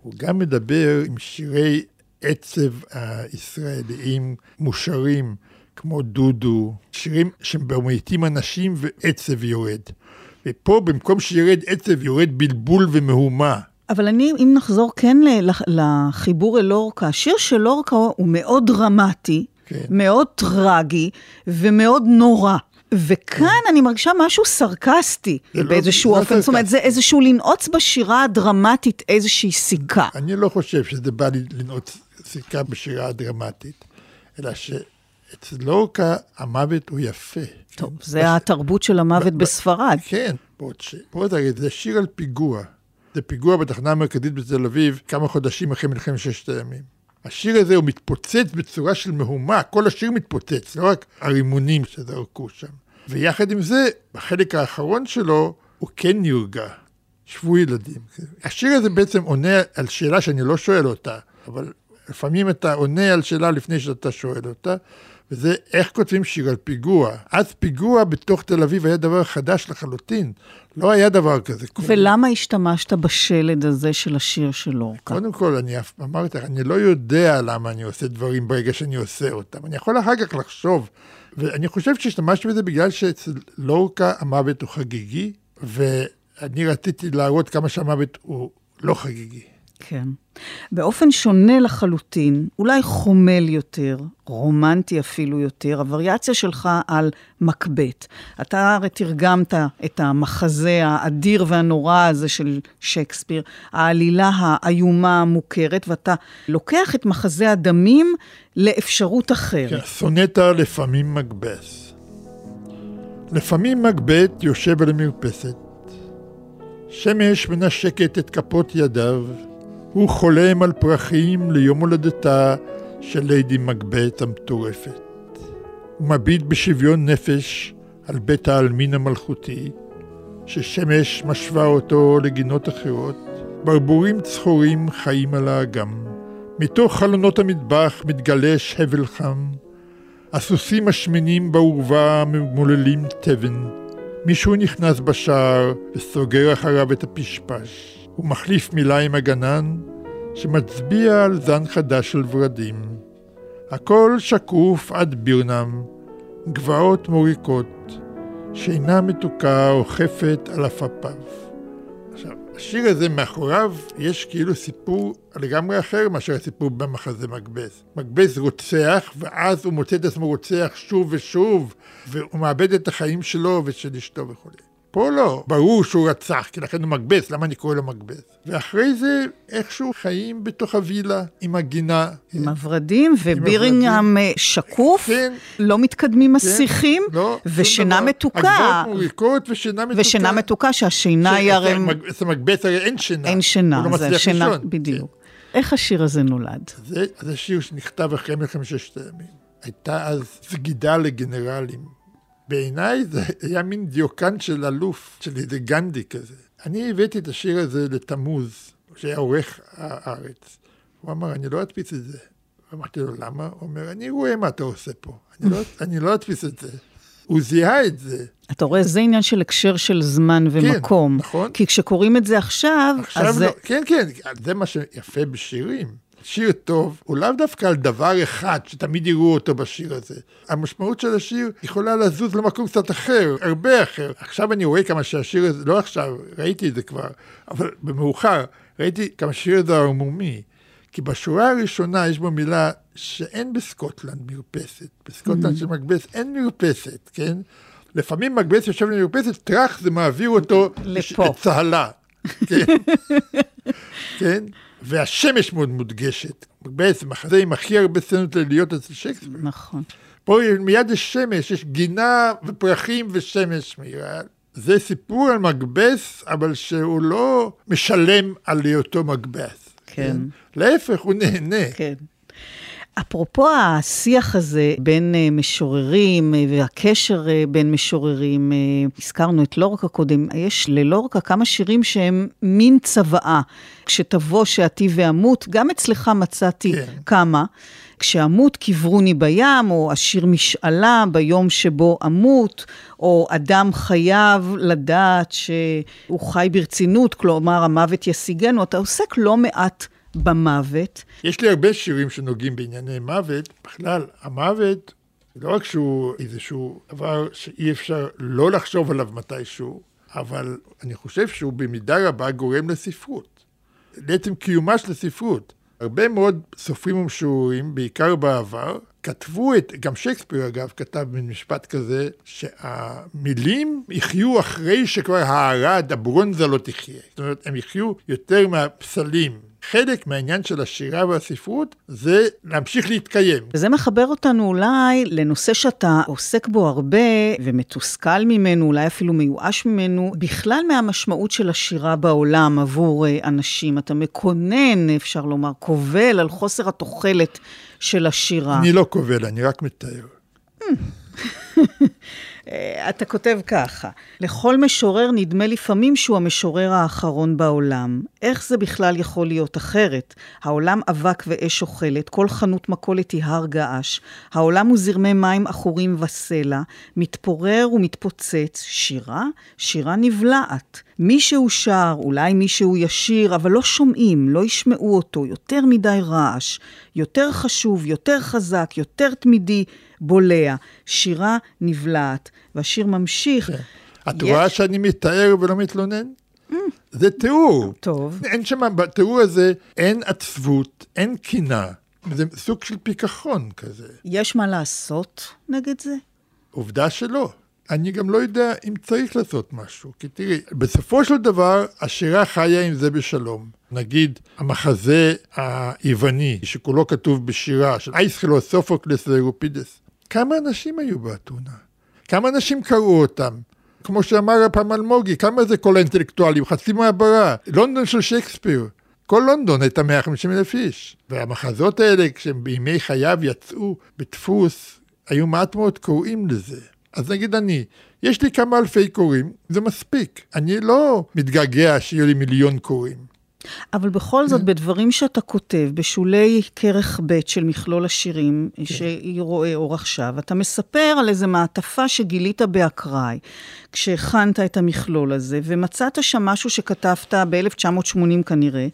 הוא גם מדבר עם שירי עצב הישראליים מושרים, כמו דודו, שירים שממעיטים אנשים ועצב יורד. ופה במקום שירד עצב יורד בלבול ומהומה. אבל אני, אם נחזור כן לחיבור אל אורקה, השיר של אורקה הוא מאוד דרמטי, כן. מאוד טרגי ומאוד נורא. וכאן אני מרגישה משהו סרקסטי לא- באיזשהו לא אופן, זאת אומרת. זה איזשהו לנעוץ בשירה הדרמטית איזושהי סיכה. אני לא חושב שזה בא לנעוץ סיכה בשירה הדרמטית, אלא שאצל לורקה המוות הוא יפה. טוב, כן? זה התרבות של המוות ב- בספרד. כן, בעוד ש... פה זה, זה שיר על פיגוע. זה פיגוע בתחנה המרכזית בתל אביב, כמה חודשים אחרי מלחמת ששת הימים. השיר הזה הוא מתפוצץ בצורה של מהומה, כל השיר מתפוצץ, לא רק הרימונים שזרקו שם. ויחד עם זה, בחלק האחרון שלו, הוא כן נרגע. שבו ילדים. השיר הזה בעצם עונה על שאלה שאני לא שואל אותה, אבל לפעמים אתה עונה על שאלה לפני שאתה שואל אותה, וזה איך כותבים שיר על פיגוע. אז פיגוע בתוך תל אביב היה דבר חדש לחלוטין, לא היה דבר כזה. ולמה השתמשת בשלד הזה של השיר של לורקה? קודם כל, אני אמרתי לך, אני לא יודע למה אני עושה דברים ברגע שאני עושה אותם. אני יכול אחר כך לחשוב. ואני חושב שהשתמשתי בזה בגלל שאצל לורקה המוות הוא חגיגי, ואני רציתי להראות כמה שהמוות הוא לא חגיגי. כן. באופן שונה לחלוטין, אולי חומל יותר, רומנטי אפילו יותר, הווריאציה שלך על מקבת. אתה הרי תרגמת את המחזה האדיר והנורא הזה של שייקספיר, העלילה האיומה המוכרת, ואתה לוקח את מחזה הדמים לאפשרות אחרת. כן, סונטה לפעמים מקבס. לפעמים מקבט יושב על המרפסת. שמש מנשקת את כפות ידיו, הוא חולם על פרחים ליום הולדתה של ליידי מקבט המטורפת. הוא מביט בשוויון נפש על בית העלמין המלכותי, ששמש משווה אותו לגינות אחרות. ברבורים צחורים חיים על האגם. מתוך חלונות המטבח מתגלש הבל חם. הסוסים השמנים בעורבה ממוללים תבן. מישהו נכנס בשער וסוגר אחריו את הפשפש. הוא מחליף מילה עם הגנן, שמצביע על זן חדש של ורדים. הכל שקוף עד בירנם, גבעות מוריקות, שינה מתוקה אוכפת על עפפיו. עכשיו, השיר הזה מאחוריו יש כאילו סיפור לגמרי אחר מאשר הסיפור במחזה מקבס. מקבס רוצח, ואז הוא מוצא את עצמו רוצח שוב ושוב, והוא מאבד את החיים שלו ושל אשתו וכו'. פה לא, ברור שהוא רצח, כי לכן הוא מקבס, למה אני קורא לו מקבס? ואחרי זה, איכשהו חיים בתוך הווילה, עם הגינה. עם הוורדים, ובירינגהם אה, שקוף, כן. לא מתקדמים כן, השיחים, לא, שום ושינה דבר. מתוקה. הגבעות מוריקות ושינה מתוקה. ושינה מתוקה, שהשינה היא הרי... אצל מקבץ הרי אין שינה. אין שינה, לא זה שינה, לישון. בדיוק. איך השיר הזה נולד? זה, זה שיר שנכתב אחרי מלחמת ששת הימים. הייתה אז סגידה לגנרלים. בעיניי זה היה מין דיוקן של אלוף, של איזה גנדי כזה. אני הבאתי את השיר הזה לתמוז, שהיה עורך הארץ. הוא אמר, אני לא אדפיס את זה. אמרתי לו, למה? הוא אומר, אני רואה מה אתה עושה פה. אני לא, אני לא אדפיס את זה. הוא זיהה את זה. אתה רואה, זה עניין של הקשר של זמן ומקום. נכון. כי כשקוראים את זה עכשיו, עכשיו אז לא, זה... כן, כן, זה מה שיפה בשירים. שיר טוב הוא לאו דווקא על דבר אחד שתמיד יראו אותו בשיר הזה. המשמעות של השיר יכולה לזוז למקום קצת אחר, הרבה אחר. עכשיו אני רואה כמה שהשיר הזה, לא עכשיו, ראיתי את זה כבר, אבל במאוחר, ראיתי כמה שהשיר הזה ערמומי. כי בשורה הראשונה יש בו מילה שאין בסקוטלנד מרפסת. בסקוטלנד של מקבץ אין מרפסת, כן? לפעמים מקבץ יושב במרפסת, טראח זה מעביר אותו לפה. לצהלה. כן? כן? והשמש מאוד מודגשת. בעצם מחזה עם הכי הרבה סצנות ליליות אצל שייקספיר. נכון. פה מיד יש שמש, יש גינה ופרחים ושמש מאירה. זה סיפור על מקבס, אבל שהוא לא משלם על היותו מקבס. כן. להפך, הוא נהנה. כן. אפרופו השיח הזה בין uh, משוררים uh, והקשר uh, בין משוררים, הזכרנו את לורקה קודם, יש ללורקה כמה שירים שהם מין צוואה. כשתבוא שעתי ואמות, גם אצלך מצאתי כן. כמה. כשאמות קברוני בים, או השיר משאלה ביום שבו אמות, או אדם חייב לדעת שהוא חי ברצינות, כלומר המוות ישיגנו, אתה עוסק לא מעט במוות. יש לי הרבה שירים שנוגעים בענייני מוות. בכלל, המוות, לא רק שהוא איזשהו דבר שאי אפשר לא לחשוב עליו מתישהו, אבל אני חושב שהוא במידה רבה גורם לספרות. לעצם קיומה של הספרות. הרבה מאוד סופרים ומשוררים, בעיקר בעבר, כתבו את, גם שייקספיר אגב כתב מין משפט כזה, שהמילים יחיו אחרי שכבר הערד, הברונזה לא תחיה. זאת אומרת, הם יחיו יותר מהפסלים. חלק מהעניין של השירה והספרות זה להמשיך להתקיים. וזה מחבר אותנו אולי לנושא שאתה עוסק בו הרבה ומתוסכל ממנו, אולי אפילו מיואש ממנו, בכלל מהמשמעות של השירה בעולם עבור אה, אנשים. אתה מקונן, אפשר לומר, קובל על חוסר התוחלת של השירה. אני לא קובל, אני רק מתאר. אה, אתה כותב ככה, לכל משורר נדמה לפעמים שהוא המשורר האחרון בעולם. איך זה בכלל יכול להיות אחרת? העולם אבק ואש אוכלת, כל חנות מכולת היא הר געש, העולם הוא זרמי מים עכורים וסלע, מתפורר ומתפוצץ, שירה? שירה נבלעת. מישהו שר, אולי מישהו ישיר, אבל לא שומעים, לא ישמעו אותו, יותר מדי רעש, יותר חשוב, יותר חזק, יותר תמידי, בולע. שירה נבלעת, והשיר ממשיך. כן. את רואה שאני מתאר ולא מתלונן? Mm. זה תיאור. טוב. אין שם, בתיאור הזה אין עצבות, אין קינה. זה סוג של פיכחון כזה. יש מה לעשות נגד זה? עובדה שלא. אני גם לא יודע אם צריך לעשות משהו. כי תראי, בסופו של דבר, השירה חיה עם זה בשלום. נגיד, המחזה היווני, שכולו כתוב בשירה, של אייסחילו, סופוקלס ואירופידס. כמה אנשים היו באתונה? כמה אנשים קראו אותם? כמו שאמר הפעם אלמוגי, כמה זה כל האינטלקטואלים? חצי מעברה. לונדון של שייקספיר. כל לונדון הייתה 150 אלף איש. והמחזות האלה, כשהם בימי חייו יצאו בדפוס, היו מעט מאוד קוראים לזה. אז נגיד אני, יש לי כמה אלפי קוראים, זה מספיק. אני לא מתגעגע שיהיו לי מיליון קוראים. אבל בכל זאת. בדברים שאתה כותב, בשולי כרך ב' של מכלול השירים, כן. שהיא רואה אור עכשיו, אתה מספר על איזו מעטפה שגילית באקראי, כשהכנת את המכלול הזה, ומצאת שם משהו שכתבת ב-1980 כנראה,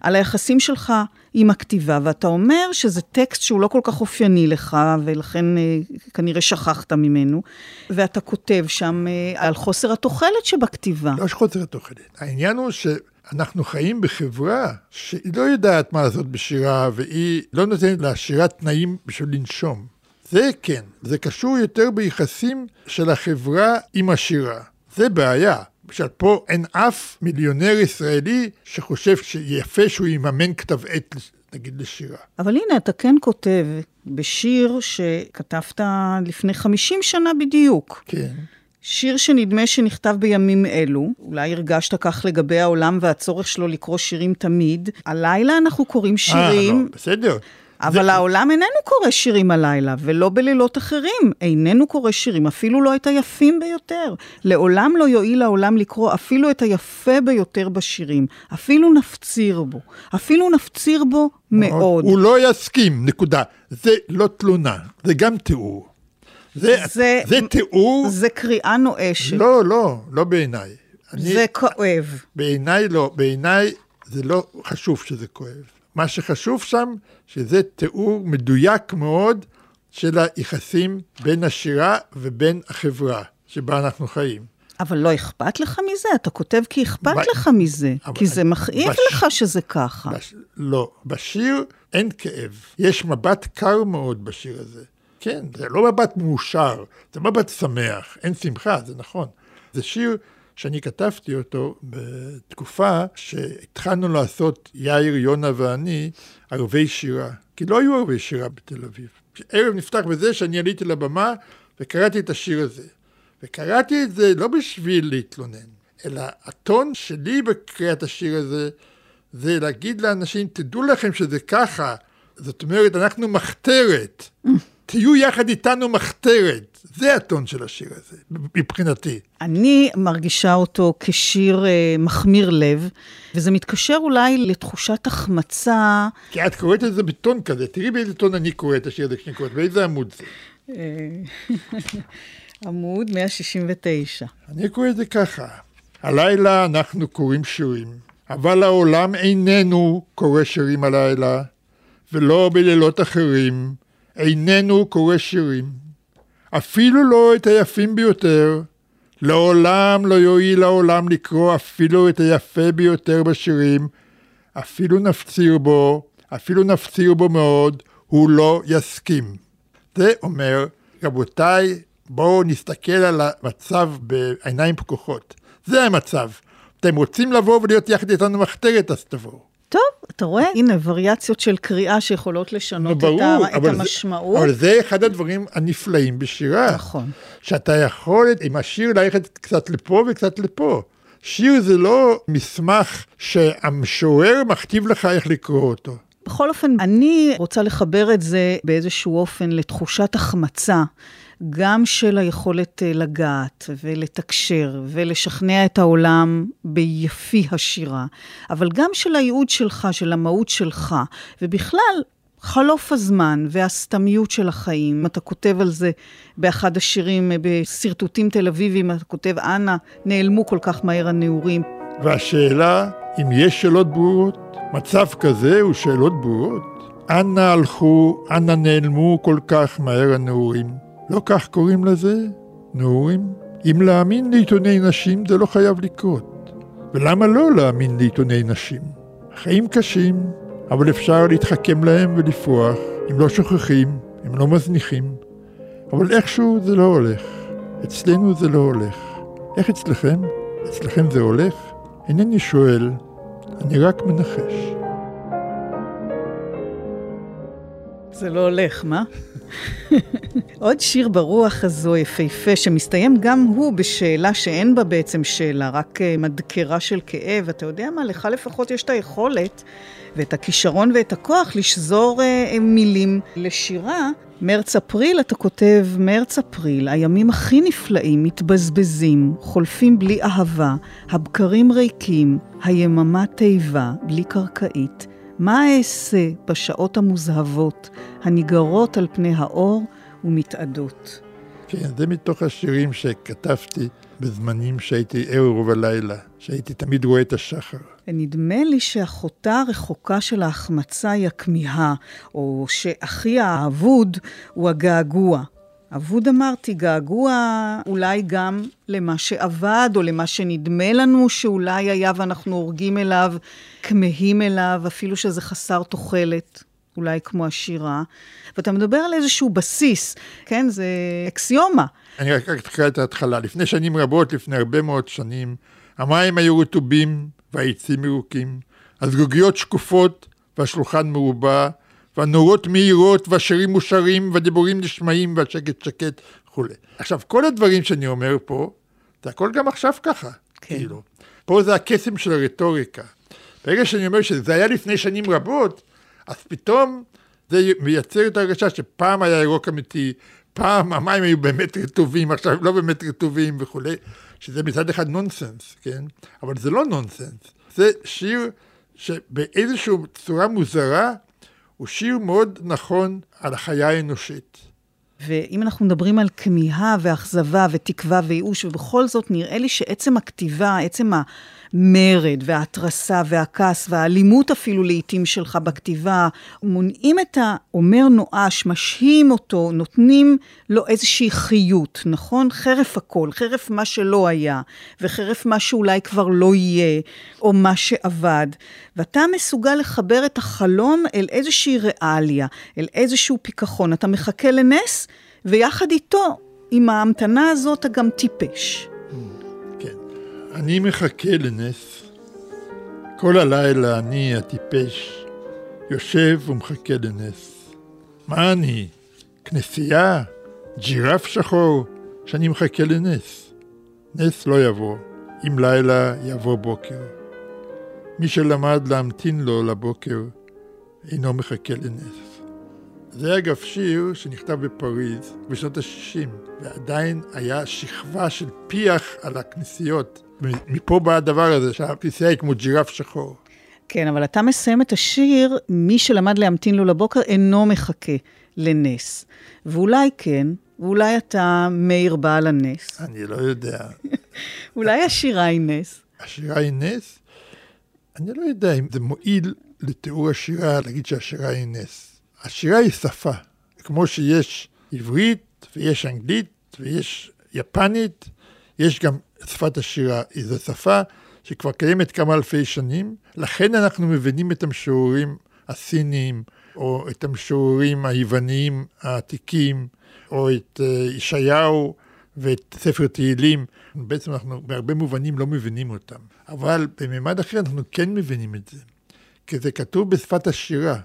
על היחסים שלך עם הכתיבה, ואתה אומר שזה טקסט שהוא לא כל כך אופייני לך, ולכן אה, כנראה שכחת ממנו, ואתה כותב שם אה, על חוסר התוחלת שבכתיבה. לא יש חוסר התוחלת. העניין הוא ש... אנחנו חיים בחברה שהיא לא יודעת מה לעשות בשירה, והיא לא נותנת לשירה תנאים בשביל לנשום. זה כן, זה קשור יותר ביחסים של החברה עם השירה. זה בעיה. למשל, פה אין אף מיליונר ישראלי שחושב שיפה שהוא יממן כתב עת, נגיד, לשירה. אבל הנה, אתה כן כותב בשיר שכתבת לפני 50 שנה בדיוק. כן. שיר שנדמה שנכתב בימים אלו, אולי הרגשת כך לגבי העולם והצורך שלו לקרוא שירים תמיד. הלילה אנחנו קוראים שירים... אה, לא, בסדר. אבל זה... העולם איננו קורא שירים הלילה, ולא בלילות אחרים. איננו קורא שירים, אפילו לא את היפים ביותר. לעולם לא יועיל העולם לקרוא אפילו את היפה ביותר בשירים. אפילו נפציר בו. אפילו נפציר בו מאוד. הוא לא יסכים, נקודה. זה לא תלונה, זה גם תיאור. זה, זה, זה תיאור... זה קריאה נואשת. לא, לא, לא בעיניי. זה כואב. בעיניי לא, בעיניי זה לא חשוב שזה כואב. מה שחשוב שם, שזה תיאור מדויק מאוד של היחסים בין השירה ובין החברה שבה אנחנו חיים. אבל לא אכפת לך מזה? אתה כותב כי אכפת ב... לך מזה, כי זה מכאיב בש... לך שזה ככה. בש... לא, בשיר אין כאב. יש מבט קר מאוד בשיר הזה. כן, זה לא מבט מאושר, זה מבט שמח, אין שמחה, זה נכון. זה שיר שאני כתבתי אותו בתקופה שהתחלנו לעשות, יאיר, יונה ואני, ערבי שירה. כי לא היו ערבי שירה בתל אביב. ערב נפתח בזה שאני עליתי לבמה וקראתי את השיר הזה. וקראתי את זה לא בשביל להתלונן, אלא הטון שלי בקריאת השיר הזה, זה להגיד לאנשים, תדעו לכם שזה ככה. זאת אומרת, אנחנו מחתרת. תהיו יחד איתנו מחתרת. זה הטון של השיר הזה, מבחינתי. אני מרגישה אותו כשיר אה, מחמיר לב, וזה מתקשר אולי לתחושת החמצה. כי את קוראת את זה בטון כזה, תראי באיזה טון אני קורא את השיר הזה כשאני קוראת, באיזה עמוד זה. אה, עמוד 169. אני קורא את זה ככה, הלילה אנחנו קוראים שירים, אבל העולם איננו קורא שירים הלילה, ולא בלילות אחרים. איננו קורא שירים, אפילו לא את היפים ביותר, לעולם לא יועיל העולם לקרוא אפילו את היפה ביותר בשירים, אפילו נפציר בו, אפילו נפציר בו מאוד, הוא לא יסכים. זה אומר, רבותיי, בואו נסתכל על המצב בעיניים פקוחות. זה המצב. אתם רוצים לבוא ולהיות יחד איתנו מחתרת, אז תבואו. טוב, אתה רואה? הנה, וריאציות של קריאה שיכולות לשנות ברור, את, ה, את המשמעות. זה, אבל זה אחד הדברים הנפלאים בשירה. נכון. שאתה יכול עם השיר ללכת קצת לפה וקצת לפה. שיר זה לא מסמך שהמשורר מכתיב לך איך לקרוא אותו. בכל אופן, אני רוצה לחבר את זה באיזשהו אופן לתחושת החמצה. גם של היכולת אה, לגעת ולתקשר ולשכנע את העולם ביפי השירה, אבל גם של הייעוד שלך, של המהות שלך, ובכלל, חלוף הזמן והסתמיות של החיים. אתה כותב על זה באחד השירים, אה, בשרטוטים תל אביביים, אתה כותב, אנא, נעלמו כל כך מהר הנעורים. והשאלה, אם יש שאלות ברורות, מצב כזה הוא שאלות ברורות. אנה הלכו, אנה נעלמו כל כך מהר הנעורים. לא כך קוראים לזה, נעורים. אם להאמין לעיתוני נשים זה לא חייב לקרות. ולמה לא להאמין לעיתוני נשים? החיים קשים, אבל אפשר להתחכם להם ולפרוח, אם לא שוכחים, אם לא מזניחים. אבל איכשהו זה לא הולך. אצלנו זה לא הולך. איך אצלכם? אצלכם זה הולך? אינני שואל, אני רק מנחש. זה לא הולך, מה? עוד שיר ברוח הזו יפהפה, שמסתיים גם הוא בשאלה שאין בה בעצם שאלה, רק אה, מדקרה של כאב. אתה יודע מה, לך לפחות יש את היכולת ואת הכישרון ואת הכוח לשזור אה, מילים לשירה. מרץ-אפריל, אתה כותב, מרץ-אפריל, הימים הכי נפלאים מתבזבזים, חולפים בלי אהבה, הבקרים ריקים, היממה תיבה, בלי קרקעית. מה אעשה בשעות המוזהבות, הניגרות על פני האור ומתאדות? כן, זה מתוך השירים שכתבתי בזמנים שהייתי ער רוב הלילה, שהייתי תמיד רואה את השחר. נדמה לי שאחותה הרחוקה של ההחמצה היא הכמיהה, או שאחי האבוד הוא הגעגוע. אבוד אמרתי, געגוע אולי גם למה שאבד, או למה שנדמה לנו שאולי היה ואנחנו הורגים אליו, כמהים אליו, אפילו שזה חסר תוחלת, אולי כמו השירה. ואתה מדבר על איזשהו בסיס, כן? זה אקסיומה. אני רק אקרא את ההתחלה. לפני שנים רבות, לפני הרבה מאוד שנים, המים היו רטובים והעצים ירוקים, הזגוגיות שקופות והשולחן מרובע, והנורות מהירות, והשירים מושרים, והדיבורים נשמעים, והשקט שקט וכולי. עכשיו, כל הדברים שאני אומר פה, זה הכל גם עכשיו ככה, כן. כאילו. פה זה הקסם של הרטוריקה. ברגע שאני אומר שזה היה לפני שנים רבות, אז פתאום זה מייצר את ההרגשה שפעם היה ירוק אמיתי, פעם המים היו באמת רטובים, עכשיו לא באמת רטובים וכולי, שזה מצד אחד נונסנס, כן? אבל זה לא נונסנס. זה שיר שבאיזושהי צורה מוזרה הוא שיר מאוד נכון על החיה האנושית. ואם אנחנו מדברים על כמיהה ואכזבה ותקווה וייאוש, ובכל זאת נראה לי שעצם הכתיבה, עצם המרד וההתרסה והכעס והאלימות אפילו לעיתים שלך בכתיבה, מונעים את האומר נואש, משהים אותו, נותנים לו איזושהי חיות, נכון? חרף הכל, חרף מה שלא היה, וחרף מה שאולי כבר לא יהיה, או מה שאבד. ואתה מסוגל לחבר את החלום אל איזושהי ריאליה, אל איזשהו פיכחון. אתה מחכה לנס, ויחד איתו, עם ההמתנה הזאת, אתה גם טיפש. אני מחכה לנס. כל הלילה אני, הטיפש, יושב ומחכה לנס. מה אני? כנסייה? ג'ירף שחור? שאני מחכה לנס. נס לא יבוא, אם לילה יבוא בוקר. מי שלמד להמתין לו לבוקר, אינו מחכה לנס. זה אגב שיר שנכתב בפריז בשנות ה-60, ועדיין היה שכבה של פיח על הכנסיות. מפה בא הדבר הזה, שהכנסייה היא כמו ג'ירף שחור. כן, אבל אתה מסיים את השיר, מי שלמד להמתין לו לבוקר אינו מחכה לנס. ואולי כן, ואולי אתה מאיר בעל הנס. אני לא יודע. אולי השירה היא נס. השירה היא נס? אני לא יודע אם זה מועיל לתיאור השירה להגיד שהשירה היא נס. השירה היא שפה, כמו שיש עברית ויש אנגלית ויש יפנית, יש גם שפת השירה. זו שפה שכבר קיימת כמה אלפי שנים, לכן אנחנו מבינים את המשוררים הסינים, או את המשוררים היווניים העתיקים, או את אה, ישעיהו ואת ספר תהילים. בעצם אנחנו בהרבה מובנים לא מבינים אותם. אבל בממד אחר אנחנו כן מבינים את זה. כי זה כתוב בשפת השירה.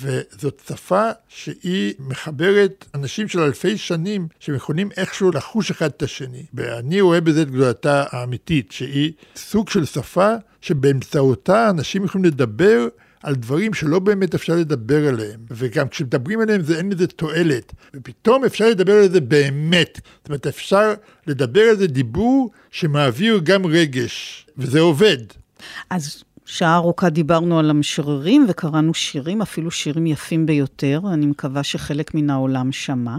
וזאת שפה שהיא מחברת אנשים של אלפי שנים שיכולים איכשהו לחוש אחד את השני. ואני רואה בזה את גדולתה האמיתית, שהיא סוג של שפה שבאמצעותה אנשים יכולים לדבר על דברים שלא באמת אפשר לדבר עליהם. וגם כשמדברים עליהם זה אין לזה תועלת. ופתאום אפשר לדבר על זה באמת. זאת אומרת, אפשר לדבר על זה דיבור שמעביר גם רגש, וזה עובד. אז שעה ארוכה דיברנו על המשוררים וקראנו שירים, אפילו שירים יפים ביותר. אני מקווה שחלק מן העולם שמע.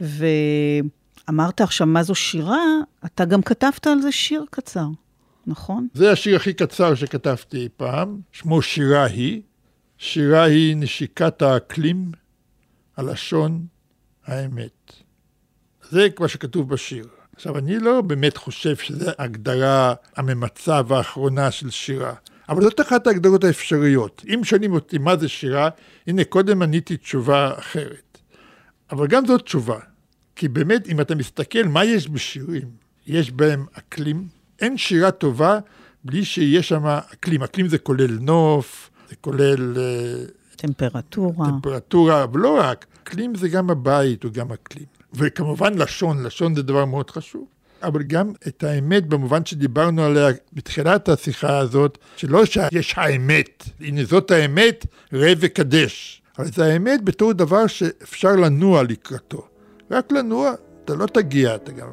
ואמרת עכשיו מה זו שירה, אתה גם כתבת על זה שיר קצר, נכון? זה השיר הכי קצר שכתבתי אי פעם, שמו שירה היא. שירה היא נשיקת האקלים, הלשון, האמת. זה מה שכתוב בשיר. עכשיו, אני לא באמת חושב שזו ההגדרה הממצה והאחרונה של שירה. אבל זאת אחת ההגדרות האפשריות. אם שואלים אותי מה זה שירה, הנה קודם עניתי תשובה אחרת. אבל גם זאת תשובה. כי באמת, אם אתה מסתכל מה יש בשירים, יש בהם אקלים. אין שירה טובה בלי שיהיה שם אקלים. אקלים זה כולל נוף, זה כולל... אה, טמפרטורה. טמפרטורה, אבל לא רק. אקלים זה גם הבית, הוא גם אקלים. וכמובן לשון, לשון זה דבר מאוד חשוב. אבל גם את האמת במובן שדיברנו עליה בתחילת השיחה הזאת, שלא שיש האמת, הנה זאת האמת, ראה וקדש. אבל זה האמת בתור דבר שאפשר לנוע לקראתו. רק לנוע, אתה לא תגיע, אתה גם,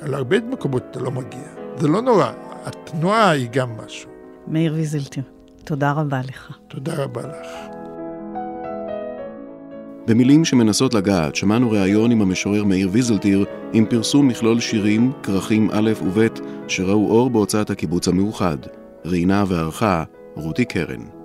על הרבה מקומות אתה לא מגיע. זה לא נורא, התנועה היא גם משהו. מאיר ויזלטיר, תודה רבה לך. תודה רבה לך. במילים שמנסות לגעת, שמענו ראיון עם המשורר מאיר ויזלטיר עם פרסום מכלול שירים, כרכים א' וב', שראו אור בהוצאת הקיבוץ המאוחד. ראיינה וערכה רותי קרן.